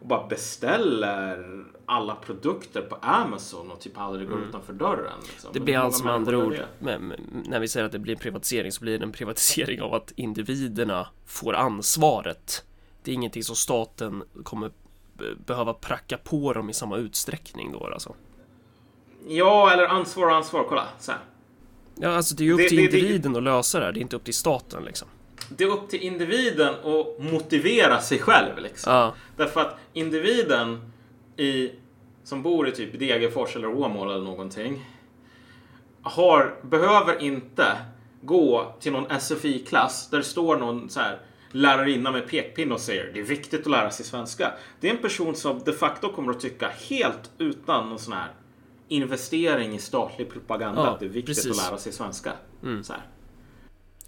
och bara beställer alla produkter på Amazon och typ aldrig går utanför dörren. Liksom. Mm. Det blir alltså med andra ord, det? med, med, när vi säger att det blir en privatisering så blir det en privatisering av att individerna får ansvaret. Det är ingenting som staten kommer be- behöva pracka på dem i samma utsträckning då alltså. Ja, eller ansvar och ansvar. Kolla, så här. Ja, alltså det är ju upp Det- till det- det- individen att lösa det här, det är inte upp till staten liksom. Det är upp till individen att motivera sig själv. Liksom. Ja, Därför att individen i, som bor i typ Degerfors eller Åmål eller någonting har, behöver inte gå till någon SFI-klass där det står någon så här lärarinna med pekpinne och säger det är viktigt att lära sig svenska. Det är en person som de facto kommer att tycka helt utan någon sån här investering i statlig propaganda Ja, att det är viktigt precis. att lära sig svenska. Mm. Så här.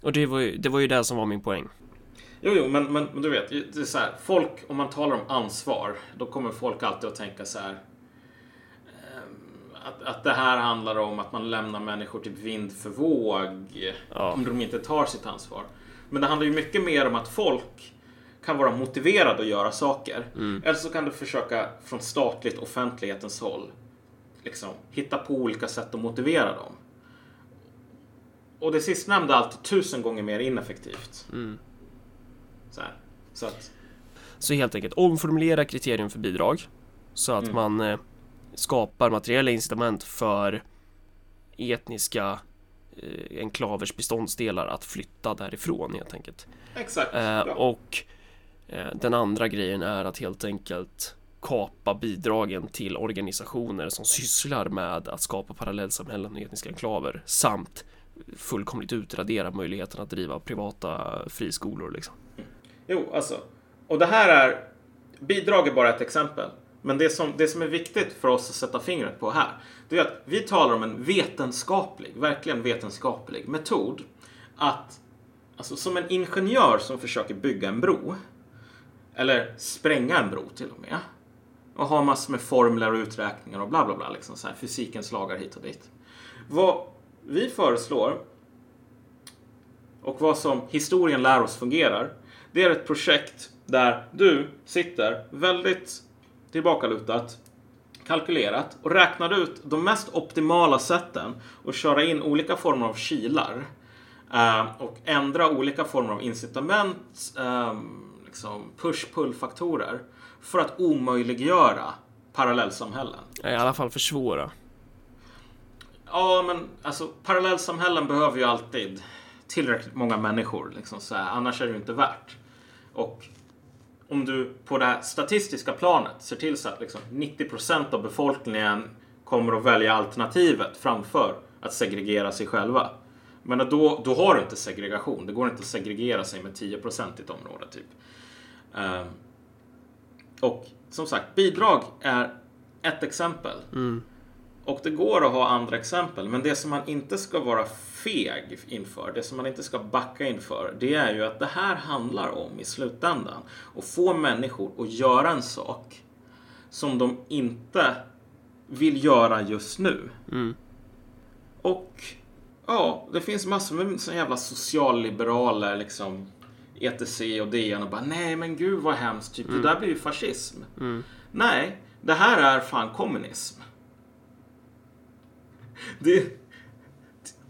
Och det var ju det, var ju det som var min poäng. Jo, jo, men, men, men du vet, det är så här, folk, om man talar om ansvar, då kommer folk alltid att tänka så här. ehm, Att, att det här handlar om att man lämnar människor typ vind för våg Ja. om de inte tar sitt ansvar. Men det handlar ju mycket mer om att folk kan vara motiverade att göra saker. Mm. Eller så kan du försöka från statligt offentlighetens håll liksom, hitta på olika sätt att motivera dem. Och det sistnämnda är alltid tusen gånger mer ineffektivt. Mm. Så, här. så att, Så helt enkelt omformulera kriterium för bidrag så att Mm. man eh, skapar materiella incitament för etniska eh, enklavers beståndsdelar att flytta därifrån helt enkelt. exakt. Eh. Och eh, den andra grejen är att helt enkelt kapa bidragen till organisationer som sysslar med att skapa parallellsamhällen och etniska enklaver samt fullkomligt utradera möjligheten att driva privata friskolor liksom. Jo, alltså. Och det här är... Bidrag är bara ett exempel. Men det som, det som är viktigt för oss att sätta fingret på här, det är att vi talar om en vetenskaplig, verkligen vetenskaplig metod. Att, alltså som en ingenjör som försöker bygga en bro, eller spränga en bro till och med, och ha massor med formler och uträkningar och bla bla bla, liksom så här, fysikens lagar hit och dit. Vad vi föreslår och vad som historien lär oss fungerar, det är ett projekt där du sitter väldigt tillbakalutat, kalkylerat och räknar ut de mest optimala sätten att köra in olika former av kilar eh, och ändra olika former av incitament, ehm, liksom push-pull-faktorer för att omöjliggöra parallellsamhällen. I alla fall försvåra. Ja, men alltså parallellsamhällen behöver ju alltid tillräckligt många människor. Liksom så här, annars är det ju inte värt. Och om du på det här statistiska planet ser till så att liksom 90% av befolkningen kommer att välja alternativet framför att segregera sig själva. Men då, då har du inte segregation. Det går inte att segregera sig med 10 i ett område. Typ. Um, och som sagt, bidrag är ett exempel. Mm. Och det går att ha andra exempel. Men det som man inte ska vara feg inför, det som man inte ska backa inför, det är ju att det här handlar om i slutändan att få människor att göra en sak som de inte vill göra just nu. Mm. Och ja, det finns massor med såna jävla socialliberaler liksom ETC och DN och bara nej men gud vad hemskt, typ, Mm. det där blir ju fascism. Mm. Nej, det här är fan kommunism. Det,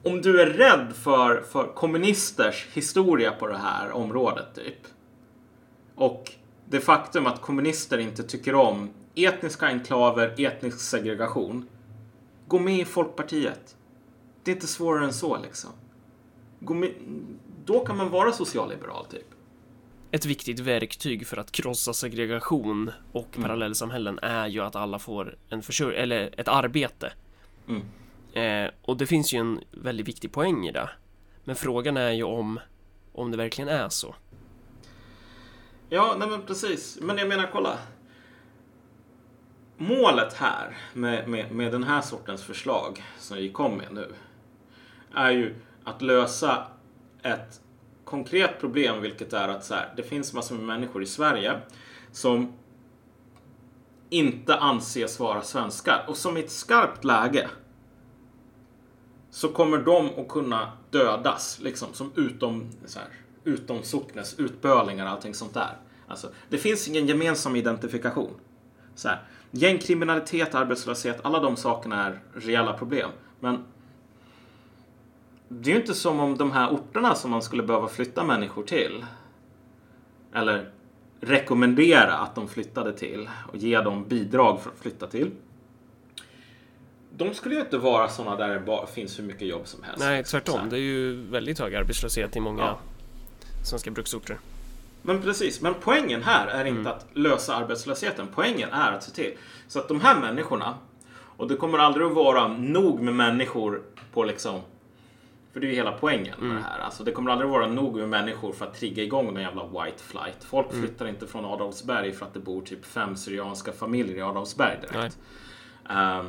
om du är rädd för, för kommunisters historia på det här området typ. Och det faktum att kommunister inte tycker om etniska enklaver, etnisk segregation. Gå med i Folkpartiet. Det är inte svårare än så liksom. Gå med, då kan man vara socialliberal typ. Ett viktigt verktyg för att krossa segregation och Mm. parallellsamhällen är ju att alla får en försörj eller ett arbete. Mm. Eh, och det finns ju en väldigt viktig poäng i det. Men frågan är ju om, om det verkligen är så. Ja, nej men precis. Men jag menar, kolla. Målet här med, med, med den här sortens förslag som vi kom med nu är ju att lösa ett konkret problem, vilket är att så här, det finns massor med människor i Sverige som inte anses vara svenskar och som i ett skarpt läge så kommer de att kunna dödas liksom som utom, så här, utom socknes, utbölingar och allting sånt där. Alltså, det finns ingen gemensam identifikation. Så här, gängkriminalitet, arbetslöshet, alla de sakerna är reella problem. Men det är ju inte som om de här orterna som man skulle behöva flytta människor till eller rekommendera att de flyttade till och ge dem bidrag för att flytta till. De skulle ju inte vara sådana där det bara finns hur mycket jobb som helst. Nej, så tvärtom. Det är ju väldigt hög arbetslöshet i många Ja. svenska bruksorter. Men precis, men poängen här är inte att lösa arbetslösheten. Poängen är att se till så att de här människorna, och det kommer aldrig att vara nog med människor på liksom för det är ju hela poängen med det här. Alltså, det kommer aldrig att vara nog med människor för att trigga igång någon jävla white flight. Folk flyttar inte från Adolfsberg för att det bor typ fem syrianska familjer i Adolfsberg direkt. Ehm,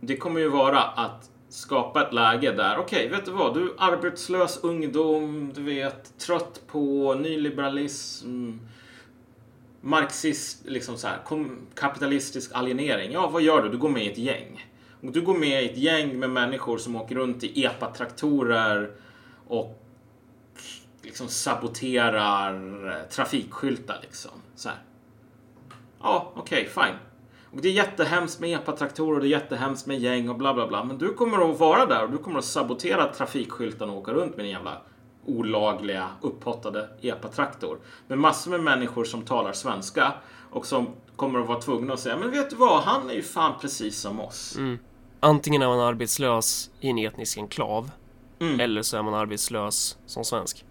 det kommer ju vara att skapa ett läge där, okej, vet du vad? Du är arbetslös ungdom, du vet, trött på nyliberalism, marxist, liksom så här, kapitalistisk alienering. Ja, vad gör du? Du går med i ett gäng. Och du går med i ett gäng med människor som åker runt i epatraktorer och liksom saboterar eh, trafikskyltar liksom. Så här. Ja, okej, fine. Och det är jättehemskt med epatraktorer och det är jättehemskt med gäng och bla bla bla. Men du kommer att vara där och du kommer att sabotera trafikskyltarna och åka runt med din jävla olagliga upphottade epatraktor. Med massor med människor som talar svenska och som kommer att vara tvungna att säga Men vet du vad, han är ju fan precis som oss. Mm. Antingen är man arbetslös i en etnisk enklav Mm. eller så är man arbetslös som svensk.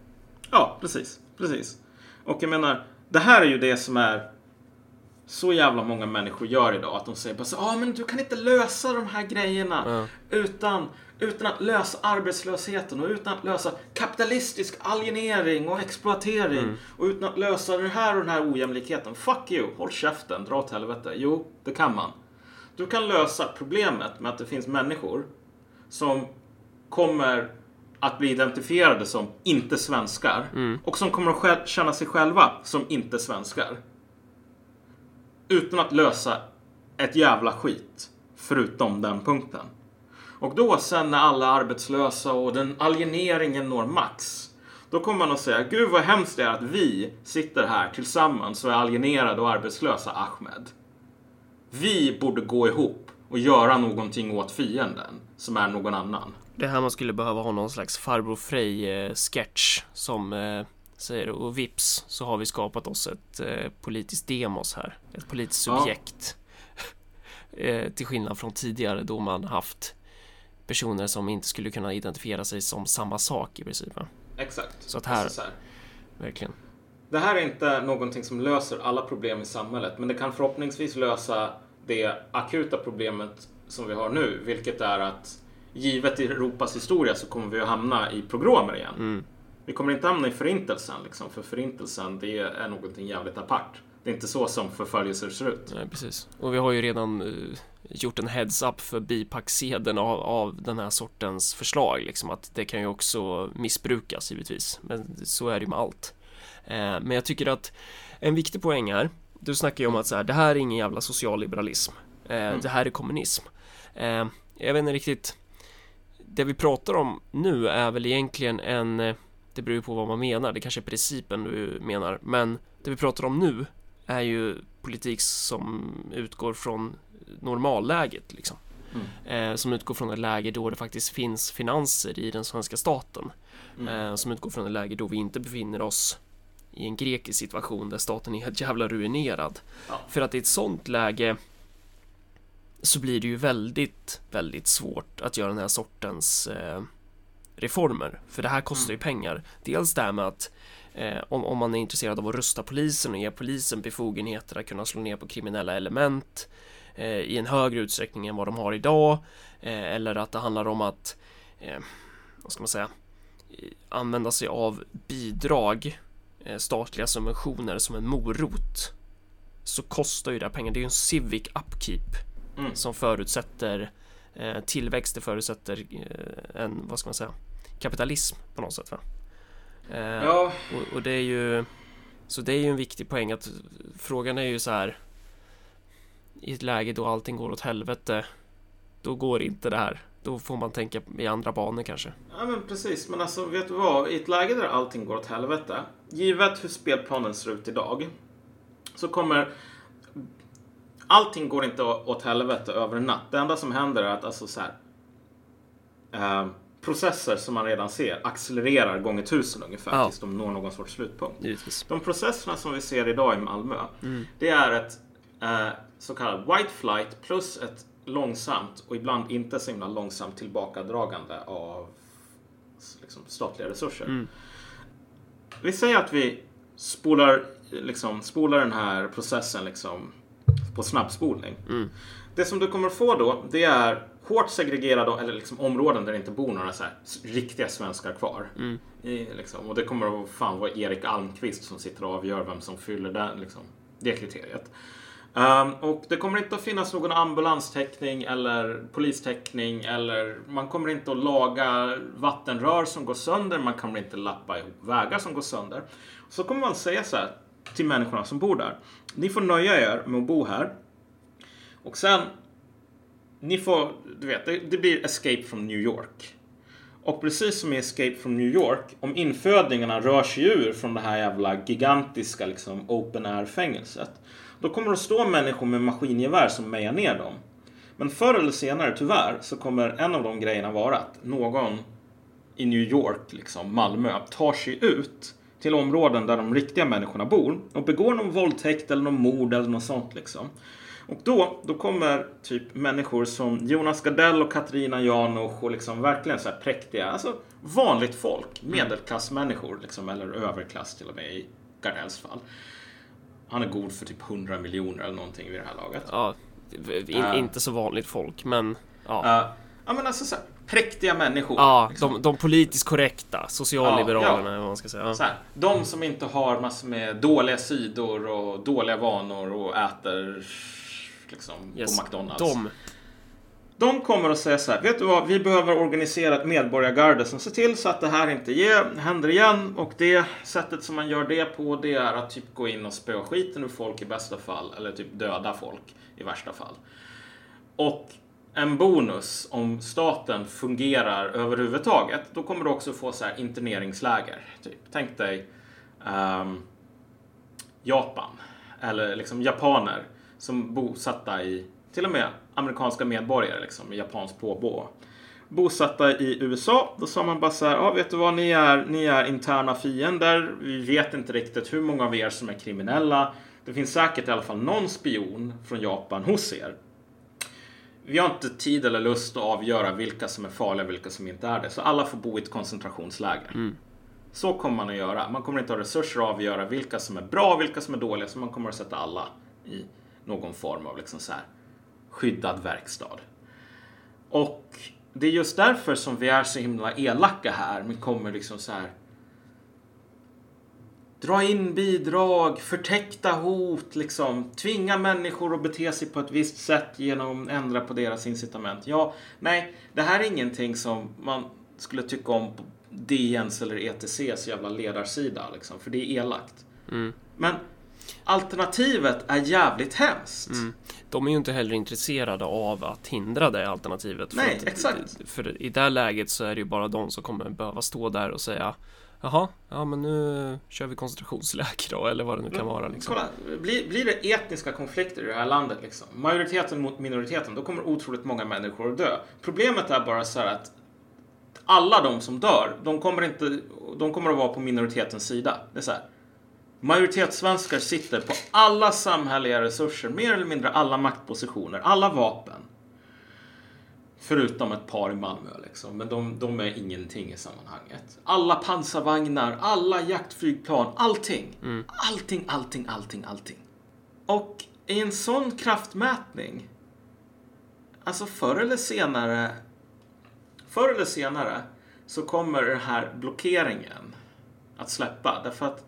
Ja, precis. Precis. Och jag menar, det här är ju det som är så jävla många människor gör idag. Att de säger bara så ah, men du kan inte lösa de här grejerna Ja. utan, utan att lösa arbetslösheten och utan att lösa kapitalistisk alienering och exploatering och utan att lösa den här och den här ojämlikheten. Fuck you, håll käften, dra åt helvete. Jo, det kan man. Du kan lösa problemet med att det finns människor som kommer att bli identifierade som inte svenskar och som kommer att känna sig själva som inte svenskar. Utan att lösa ett jävla skit förutom den punkten. Och då sen när alla är arbetslösa och den alieneringen når max. Då kommer man att säga, gud vad hemskt det är att vi sitter här tillsammans och är alienerade och arbetslösa, Ahmed. Vi borde gå ihop och göra någonting åt fienden som är någon annan. Det här man skulle behöva ha någon slags farbror Frej-sketch eh, som eh, säger och vips så har vi skapat oss ett eh, politiskt demos här. Ett politiskt Ja. subjekt. (laughs) eh, till skillnad från tidigare då man haft personer som inte skulle kunna identifiera sig som samma sak i princip. Va? Exakt. Så att här- så här. Verkligen. Det här är inte någonting som löser alla problem i samhället, men det kan förhoppningsvis lösa det akuta problemet som vi har nu, vilket är att givet Europas historia så kommer vi att hamna i pogromer igen. Mm. Vi kommer inte hamna i förintelsen, liksom, för förintelsen det är någonting jävligt apart. Det är inte så som förföljelser ser ut. Nej, precis. Och vi har ju redan eh, gjort en heads-up för bipacksedeln av, av den här sortens förslag, liksom att det kan ju också missbrukas givetvis. Men så är det ju med allt. Eh, men jag tycker att en viktig poäng här, du snackar ju om att så här, det här är ingen jävla socialliberalism. Eh, Det här är kommunism. Jag vet inte riktigt. Det vi pratar om nu är väl egentligen en det beror ju på vad man menar, det kanske är principen du menar, men det vi pratar om nu är ju politik som utgår från normalläget liksom. Eh, som utgår från ett läge då det faktiskt finns finanser i den svenska staten. Eh, som utgår från ett läge då vi inte befinner oss i en grekisk situation där staten är helt jävla ruinerad. Ja. För att i ett sånt läge så blir det ju väldigt, väldigt svårt att göra den här sortens eh, reformer. För det här kostar ju pengar. Dels det här med att eh, om, om man är intresserad av att rusta polisen och ge polisen befogenheter att kunna slå ner på kriminella element eh, i en högre utsträckning än vad de har idag. Eh, eller att det handlar om att, eh, vad ska man säga, använda sig av bidrag, eh, statliga subventioner som en morot. Så kostar ju det här pengar. Det är ju en civic upkeep Mm. som förutsätter eh, tillväxt, det förutsätter en, vad ska man säga, kapitalism på något sätt. Va? Eh, Ja, och, och det är ju Så det är ju en viktig poäng att Frågan är ju så här I ett läge då allting går åt helvete Då går inte det här Då får man tänka i andra banor kanske Ja men precis, men alltså vet du vad? I ett läge där allting går åt helvete, givet hur spelplanen ser ut idag, så kommer allting går inte åt helvete över en natt. Det enda som händer är att alltså så här, eh, processer som man redan ser accelererar gånger tusen ungefär Ja. tills de når någon sorts slutpunkt. Givetvis De processerna som vi ser idag i Malmö, det är ett eh, så kallat white flight plus ett långsamt och ibland inte så himla långsamt tillbakadragande av liksom, statliga resurser. Vi säger att vi spolar, liksom, spolar den här processen liksom, på snabbspolning. Det som du kommer få då, det är hårt segregerade eller liksom områden där det inte bor några så här, riktiga svenskar kvar. I, liksom, och det kommer att fan vara Erik Almqvist som sitter och avgör vem som fyller den, liksom, det kriteriet. Ehm, och det kommer inte att finnas någon ambulanstäckning eller polistäckning eller man kommer inte att laga vattenrör som går sönder, man kommer inte lappa ihop vägar som går sönder. Så kommer man säga så här till människorna som bor där. Ni får nöja er med att bo här. Och sen, ni får, du vet, det, det blir Escape from New York. Och precis som i Escape from New York, om infödingarna rör sig ur från det här jävla gigantiska liksom, open air-fängelset, då kommer det att stå människor med maskingevär som mejar ner dem. Men förr eller senare, tyvärr, så kommer en av de grejerna vara att någon i New York, liksom Malmö, tar sig ut till områden där de riktiga människorna bor och begår någon våldtäkt eller någon mord eller något sånt liksom. Och då, då kommer typ människor som Jonas Gardell och Katarina Janouch och liksom verkligen så här präktiga, alltså vanligt folk, medelklassmänniskor liksom, eller överklass till och med i Gardells fall. Han är god för typ 100 miljoner eller någonting vid det här laget. Ja in, Ja. Inte så vanligt folk men Ja, Uh, ja men alltså så här, präktiga människor. ja liksom. de, de politiskt korrekta Socialliberalerna Ja, vad man ska säga ja. Så här, de som inte har massor med dåliga sidor och dåliga vanor och äter liksom, Yes, på McDonalds. De, De kommer att säga så här, vet du vad, vi behöver organisera ett medborgargarde som ser till så att det här inte ge, händer igen. Och det sättet som man gör det på, det är att typ gå in och spöa skiten ur folk i bästa fall, eller typ döda folk i värsta fall. Och en bonus om staten fungerar överhuvudtaget, då kommer du också få så här interneringsläger. Typ. Tänk dig ehm, Japan, eller liksom japaner som bosatta i, till och med amerikanska medborgare liksom, i japansk påbå. Bosatta i USA, då sa man bara så här, ja vet du vad, ni är, ni är interna fiender, vi vet inte riktigt hur många av er som är kriminella. Det finns säkert i alla fall någon spion från Japan hos er. vi har inte tid eller lust att avgöra vilka som är farliga och vilka som inte är det. Så alla får bo i ett koncentrationsläger. Så kommer man att göra. Man kommer inte ha resurser att avgöra vilka som är bra och vilka som är dåliga. Så man kommer att sätta alla i någon form av liksom så här skyddad verkstad. Och det är just därför som vi är så himla elaka här. Vi kommer liksom så här dra in bidrag, förtäckta hot, liksom tvinga människor att bete sig på ett visst sätt genom att ändra på deras incitament. Ja, nej, det här är ingenting som man skulle tycka om på DNs eller ETCs jävla ledarsida, liksom, för det är elakt. Men alternativet är jävligt hemskt. De är ju inte heller intresserade av att hindra det alternativet. För Nej, att, exakt. För i det här läget så är det ju bara de som kommer behöva stå där och säga Jaha, ja men nu kör vi koncentrationsläger då, eller vad det nu kan vara. Liksom. Kolla, blir, blir det etniska konflikter i det här landet, liksom, majoriteten mot minoriteten, då kommer otroligt många människor att dö. Problemet är bara så här att alla de som dör, de kommer, inte, de kommer att vara på minoritetens sida. Det är så här. Majoritetssvenskar sitter på alla samhälleliga resurser, mer eller mindre alla maktpositioner, alla vapen. Förutom ett par i Malmö liksom, men de, de är ingenting i sammanhanget. Alla pansarvagnar, alla jaktflygplan, allting. Allting, allting, allting, allting. Och i en sån kraftmätning, alltså förr eller senare, förr eller senare så kommer den här blockeringen att släppa. Därför att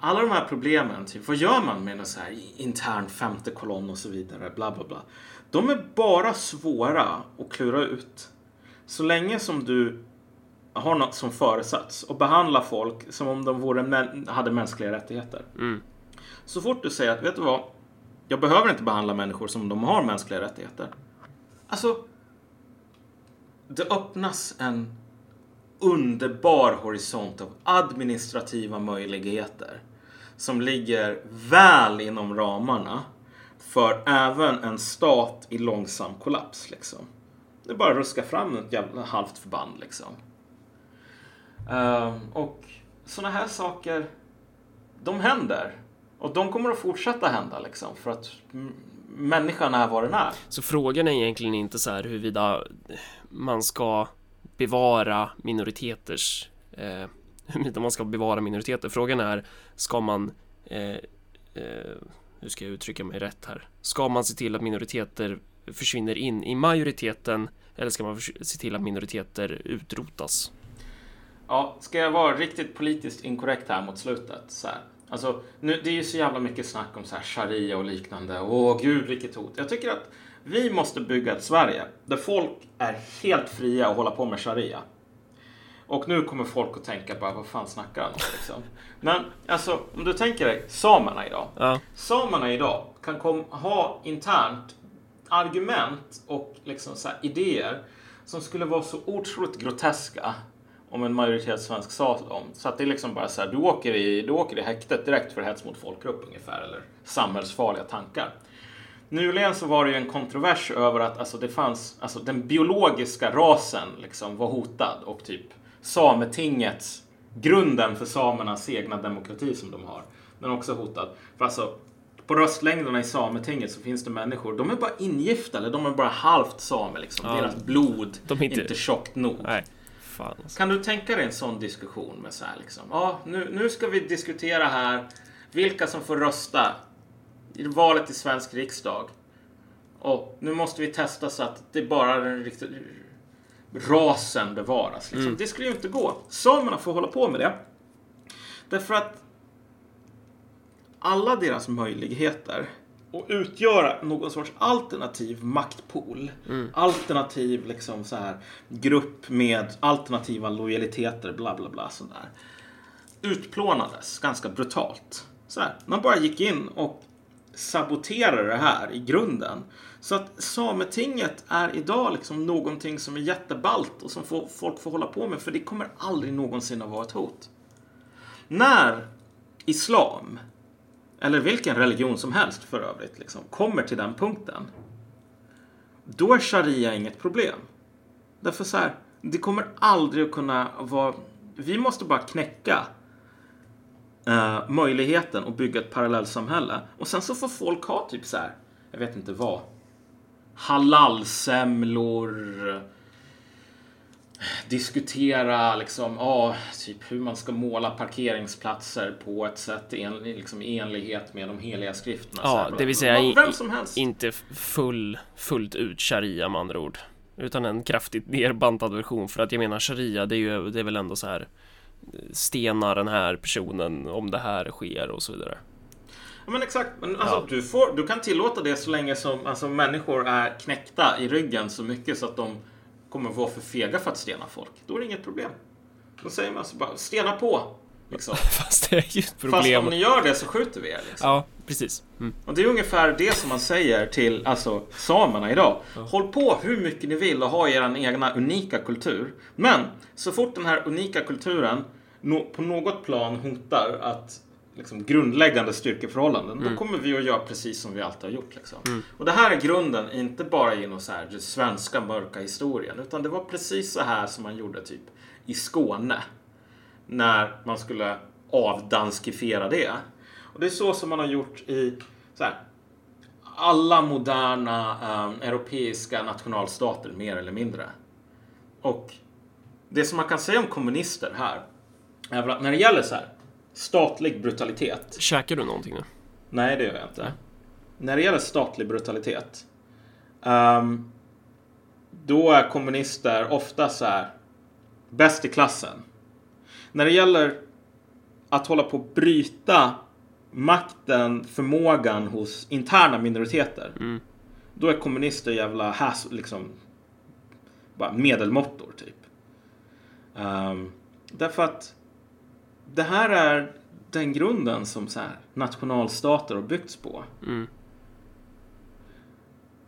alla de här problemen, typ, vad gör man med en så här intern femte kolonn och så vidare, bla bla bla. De är bara svåra att klura ut. Så länge som du har något som föresats och behandlar folk som om de vore hade mänskliga rättigheter. Så fort du säger att, vet du vad? Jag behöver inte behandla människor som om de har mänskliga rättigheter. Alltså, det öppnas en underbar horisont av administrativa möjligheter som ligger väl inom ramarna för även en stat i långsam kollaps. Liksom. Det är bara att ruska fram ett jävla halvt förband. Liksom. Uh, och sådana här saker, de händer. Och de kommer att fortsätta hända liksom, för att människan är vad den är. Så frågan är egentligen inte så här huruvida man ska bevara minoriteters eh, huruvida (laughs) man ska bevara minoriteter. Frågan är, ska man eh, eh, hur ska jag uttrycka mig rätt här? Ska man se till att minoriteter försvinner in i majoriteten eller ska man se till att minoriteter utrotas? Ja, ska jag vara riktigt politiskt inkorrekt här mot slutet? Så här. Alltså, nu, det är ju så jävla mycket snack om så här sharia och liknande. Åh gud, vilket hot. Jag tycker att vi måste bygga ett Sverige där folk är helt fria att hålla på med sharia. Och nu kommer folk att tänka bara, vad fan snackar han om liksom? Men alltså, om du tänker dig samerna idag. Ja, Samerna idag kan kom, ha internt argument och liksom så här idéer som skulle vara så otroligt groteska om en majoritetssvensk sa dem. Så att det är liksom bara så här, du åker i, du åker i häktet direkt för hets mot folkgrupp ungefär, eller samhällsfarliga tankar. Nyligen så var det ju en kontrovers över att alltså, det fanns, alltså, den biologiska rasen liksom var hotad och typ Sametingets, grunden för samernas egna demokrati som de har, den är också hotad. För alltså, på röstlängderna i Sametinget så finns det människor, de är bara ingifta eller de är bara halvt same liksom. Ja. Deras blod De är inte- inte tjockt nog. nej. Alltså. Kan du tänka dig en sån diskussion med så här liksom? Ja, nu, nu ska vi diskutera här vilka som får rösta valet till svensk riksdag. Och nu måste vi testa så att det bara den riktigt rasen bevaras. Liksom. Det skulle ju inte gå. Samerna får hålla på med det. Därför att alla deras möjligheter att utgöra någon sorts alternativ maktpool. Alternativ liksom så här, grupp med alternativa lojaliteter, bla bla bla. Sådär. Utplånades ganska brutalt. Så här, man bara gick in och saboterar det här i grunden. Så att Sametinget är idag liksom någonting som är jätteballt och som får, folk får hålla på med för det kommer aldrig någonsin att vara ett hot. När islam, eller vilken religion som helst för övrigt, liksom, kommer till den punkten. Då är sharia inget problem. Därför så här, det kommer aldrig att kunna vara... Vi måste bara knäcka eh, möjligheten att bygga ett parallellsamhälle. Och sen så får folk ha typ så här, jag vet inte vad. halalsemlor. Diskutera liksom, ja, typ hur man ska måla parkeringsplatser på ett sätt en, liksom, i enlighet med de heliga skrifterna. Ja, det vill säga i- Vem som helst. Inte full, fullt ut sharia med andra ord. Utan en kraftigt nerbantad version. För att jag menar sharia, det är ju det är väl ändå så här stena den här personen om det här sker och så vidare. Ja, men exakt. Men alltså, Ja. du, får, du kan tillåta det så länge som alltså, människor är knäckta i ryggen så mycket så att de kommer vara för fega för att stena folk. Då är det inget problem. Då säger man så bara stena på. Liksom. (laughs) Fast det är ju ett Fast problem. om ni gör det så skjuter vi er. Liksom. Ja, precis. Mm. Och det är ungefär det som man säger till alltså, samerna idag. Håll på hur mycket ni vill och ha er egna unika kultur. Men så fort den här unika kulturen no på något plan hotar att liksom, grundläggande styrkeförhållanden, då kommer vi att göra precis som vi alltid har gjort. Liksom. Och det här är grunden, inte bara genom så här, den svenska mörka historien, utan det var precis så här som man gjorde typ i Skåne. När man skulle avdanskifiera det. Och det är så som man har gjort i så här, alla moderna eh, europeiska nationalstater, mer eller mindre. Och det som man kan säga om kommunister här, när det gäller så här, statlig brutalitet. Käkar du någonting nu? Nej, det gör jag inte. När det gäller statlig brutalitet. ehm, då är kommunister ofta så här bäst i klassen. När det gäller att hålla på att bryta makten, förmågan hos interna minoriteter. Då är kommunister jävla has, liksom, bara medelmåttor typ. Ehm, därför att det här är den grunden som så här, nationalstater har byggts på. Mm.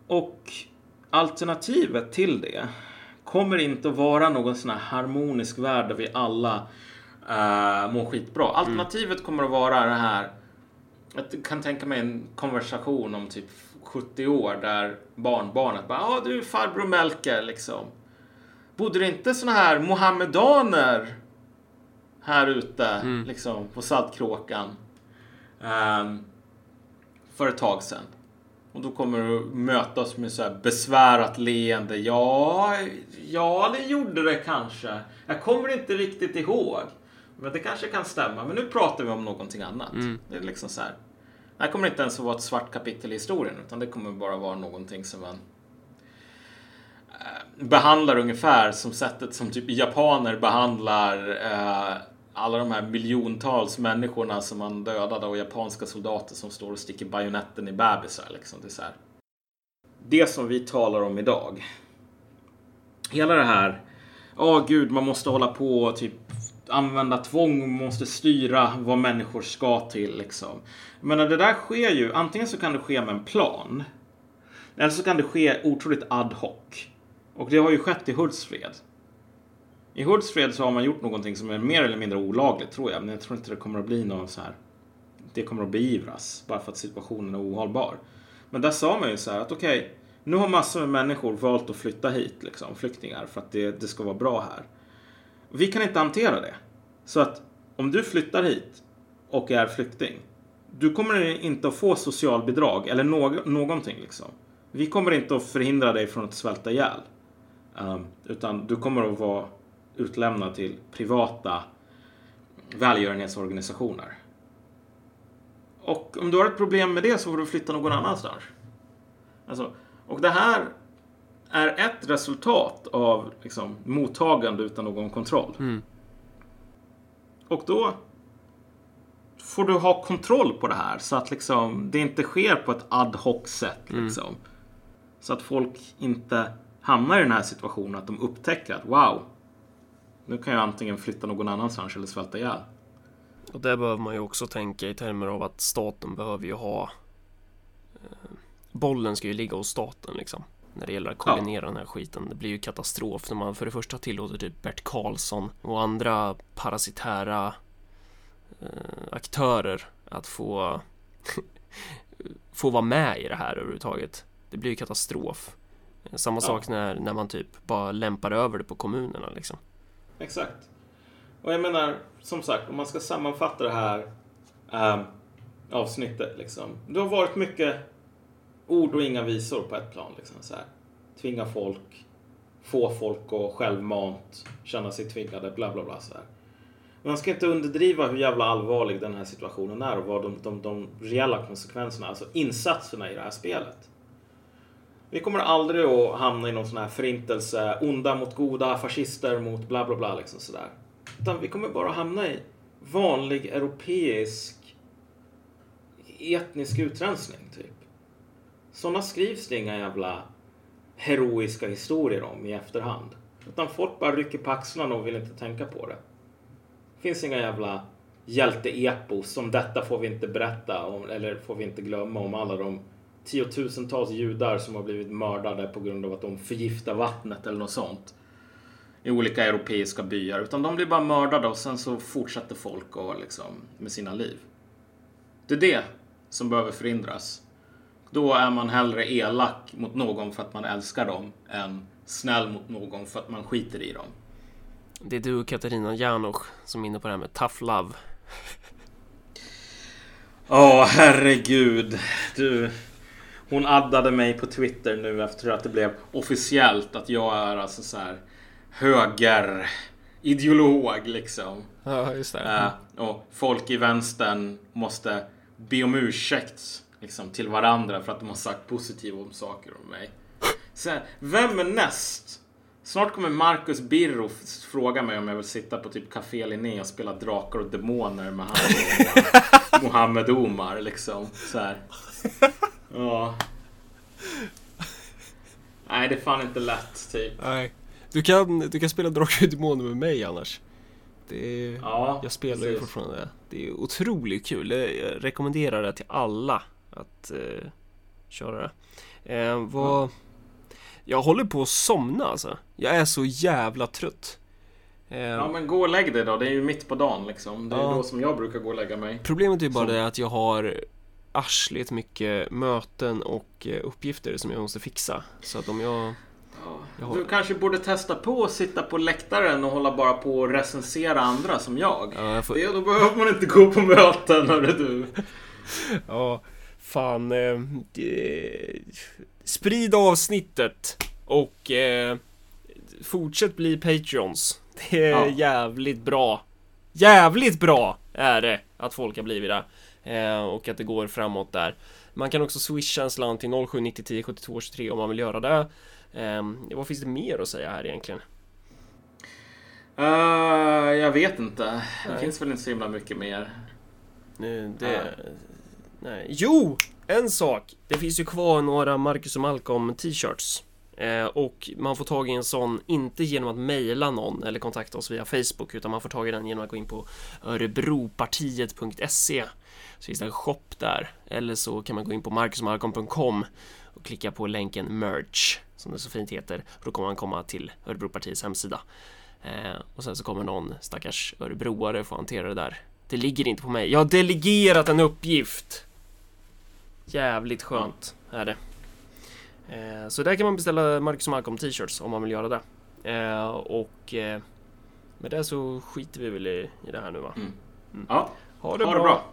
Och alternativet till det kommer inte att vara någon sån här harmonisk värld där vi alla uh, mår skitbra. Alternativet kommer att vara det här. Jag kan tänka mig en konversation om typ 70 år där barnbarnet bara, ja du farbror Melker liksom. Bodde det inte såna här mohammedaner här ute liksom på Saltkråkan ehm, för ett tag sedan? Och då kommer du mötas med så här besvärat leende. Ja, ja, det gjorde det kanske. Jag kommer inte riktigt ihåg. Men det kanske kan stämma. Men nu pratar vi om någonting annat. Det är liksom så här. Det här kommer inte ens att vara ett svart kapitel i historien. Utan det kommer bara vara någonting som man behandlar ungefär som sättet som typ japaner behandlar eh, alla de här miljontals människorna som man dödade och japanska soldater som står och sticker bajonetten i bebisar. Liksom. Det, är så här. det som vi talar om idag. Hela det här. Ja, gud, man måste hålla på och typ använda tvång, man måste styra vad människor ska till. Liksom. Men det där sker ju, antingen så kan det ske med en plan. Eller så kan det ske otroligt ad hoc. Och det har ju skett i Hultsfred. I Hultsfred så har man gjort någonting som är mer eller mindre olagligt tror jag. Men jag tror inte det kommer att bli någon så här. Det kommer att beivras bara för att situationen är ohållbar. Men där sa man ju så här att okej, nu har massor med människor valt att flytta hit, liksom, flyktingar, för att det, det ska vara bra här. Vi kan inte hantera det. Så att om du flyttar hit och är flykting, du kommer inte att få socialbidrag eller no någonting liksom. Vi kommer inte att förhindra dig från att svälta ihjäl. Um, utan du kommer att vara utlämnad till privata välgörenhetsorganisationer. Och om du har ett problem med det så får du flytta någon annanstans. Alltså, och det här är ett resultat av liksom, mottagande utan någon kontroll. Mm. Och då får du ha kontroll på det här så att liksom, det inte sker på ett ad hoc sätt. Liksom. Så att folk inte hamnar i den här situationen att de upptäcker att wow, nu kan jag antingen flytta någon annanstans eller svälta ihjäl. Och där behöver man ju också tänka i termer av att staten behöver ju ha eh, Bollen ska ju ligga hos staten liksom När det gäller att koordinera den här skiten. Det blir ju katastrof när man för det första tillåter typ Bert Karlsson och andra parasitära eh, aktörer att få (laughs) få vara med i det här överhuvudtaget. Det blir ju katastrof Eh, Samma Ja. sak när, när man typ bara lämpar över det på kommunerna liksom Exakt. Och jag menar, som sagt, om man ska sammanfatta det här ehm, avsnittet. Liksom. Det har varit mycket ord och inga visor på ett plan. Liksom, så här. Tvinga folk, få folk att självmant känna sig tvingade, bla bla bla. Så här. Man ska inte underdriva hur jävla allvarlig den här situationen är och vad de, de, de reella konsekvenserna, alltså insatserna i det här spelet. Vi kommer aldrig att hamna i någon sån här förintelse, onda mot goda, fascister mot bla bla bla liksom sådär. Utan vi kommer bara hamna i vanlig europeisk etnisk utrensning typ. Sådana skrivs det inga jävla heroiska historier om i efterhand. Utan folk bara rycker på axlarna och vill inte tänka på det. Det finns inga jävla hjälteepos som detta får vi inte berätta om, eller får vi inte glömma om alla de tiotusentals judar som har blivit mördade på grund av att de förgiftar vattnet eller något sånt. I olika europeiska byar. Utan de blir bara mördade och sen så fortsätter folk och liksom med sina liv. Det är det som behöver förhindras. Då är man hellre elak mot någon för att man älskar dem än snäll mot någon för att man skiter i dem. Det är du och Katarina Janosch som är inne på det här med tough love. Åh, oh, herregud. Du. Hon addade mig på Twitter nu efter att det blev officiellt att jag är alltså så här höger ideolog liksom. Ja, just det. Uh, och folk i vänstern måste be om ursäkt liksom, till varandra för att de har sagt positiva om saker om mig. Sen, vem är näst? Snart kommer Marcus Birro fråga mig om jag vill sitta på typ Café Linné och spela Drakar och Demoner med han (laughs) Mohammed Omar liksom. Så här. Ja. Nej, det är fan inte lätt typ. Nej. Du kan, du kan spela Drakar och Demoner med mig annars. Det är, ja, jag spelar precis. ju fortfarande. Det är otroligt kul. Jag rekommenderar det till alla att eh, köra det. Eh, vad... Ja. Jag håller på att somna alltså. Jag är så jävla trött. Eh, ja men gå och lägg dig då. Det är ju mitt på dagen liksom. Det är ja. då som jag brukar gå och lägga mig. Problemet är bara så. det att jag har arsligt mycket möten och eh, uppgifter som jag måste fixa. Så att om jag har... Du kanske borde testa på att sitta på läktaren och hålla bara på och recensera andra som jag. Ja, jag får... det, då behöver man inte gå på möten, hörru du. (laughs) ja, fan. Eh, sprid avsnittet och eh, fortsätt bli Patreons. Det är ja. jävligt bra. Jävligt bra är det att folk har blivit det. Eh, och att det går framåt där. Man kan också swisha en slant till 0790 72 23 om man vill göra det. Um, vad finns det mer att säga här egentligen? Uh, jag vet inte. Nej. Det finns väl inte så himla mycket mer. Nu, det... Uh. Nej. Jo! En sak! Det finns ju kvar några Marcus och Malcolm t-shirts. Eh, och man får tag i en sån, inte genom att mejla någon eller kontakta oss via Facebook, utan man får tag i den genom att gå in på örebropartiet.se. Så finns det en shop där. Eller så kan man gå in på marcusmalcolm.com och klicka på länken merch som det så fint heter. Och då kommer man komma till Örebropartiets hemsida. Eh, och sen så kommer någon stackars örebroare få hantera det där. Det ligger inte på mig. Jag har delegerat en uppgift. Jävligt skönt är det. Eh, så där kan man beställa Marcus och Malcolm t-shirts om man vill göra det. Eh, och eh, med det så skiter vi väl i, i det här nu va? Mm. Mm. Ja, ha det, ha bra. det bra.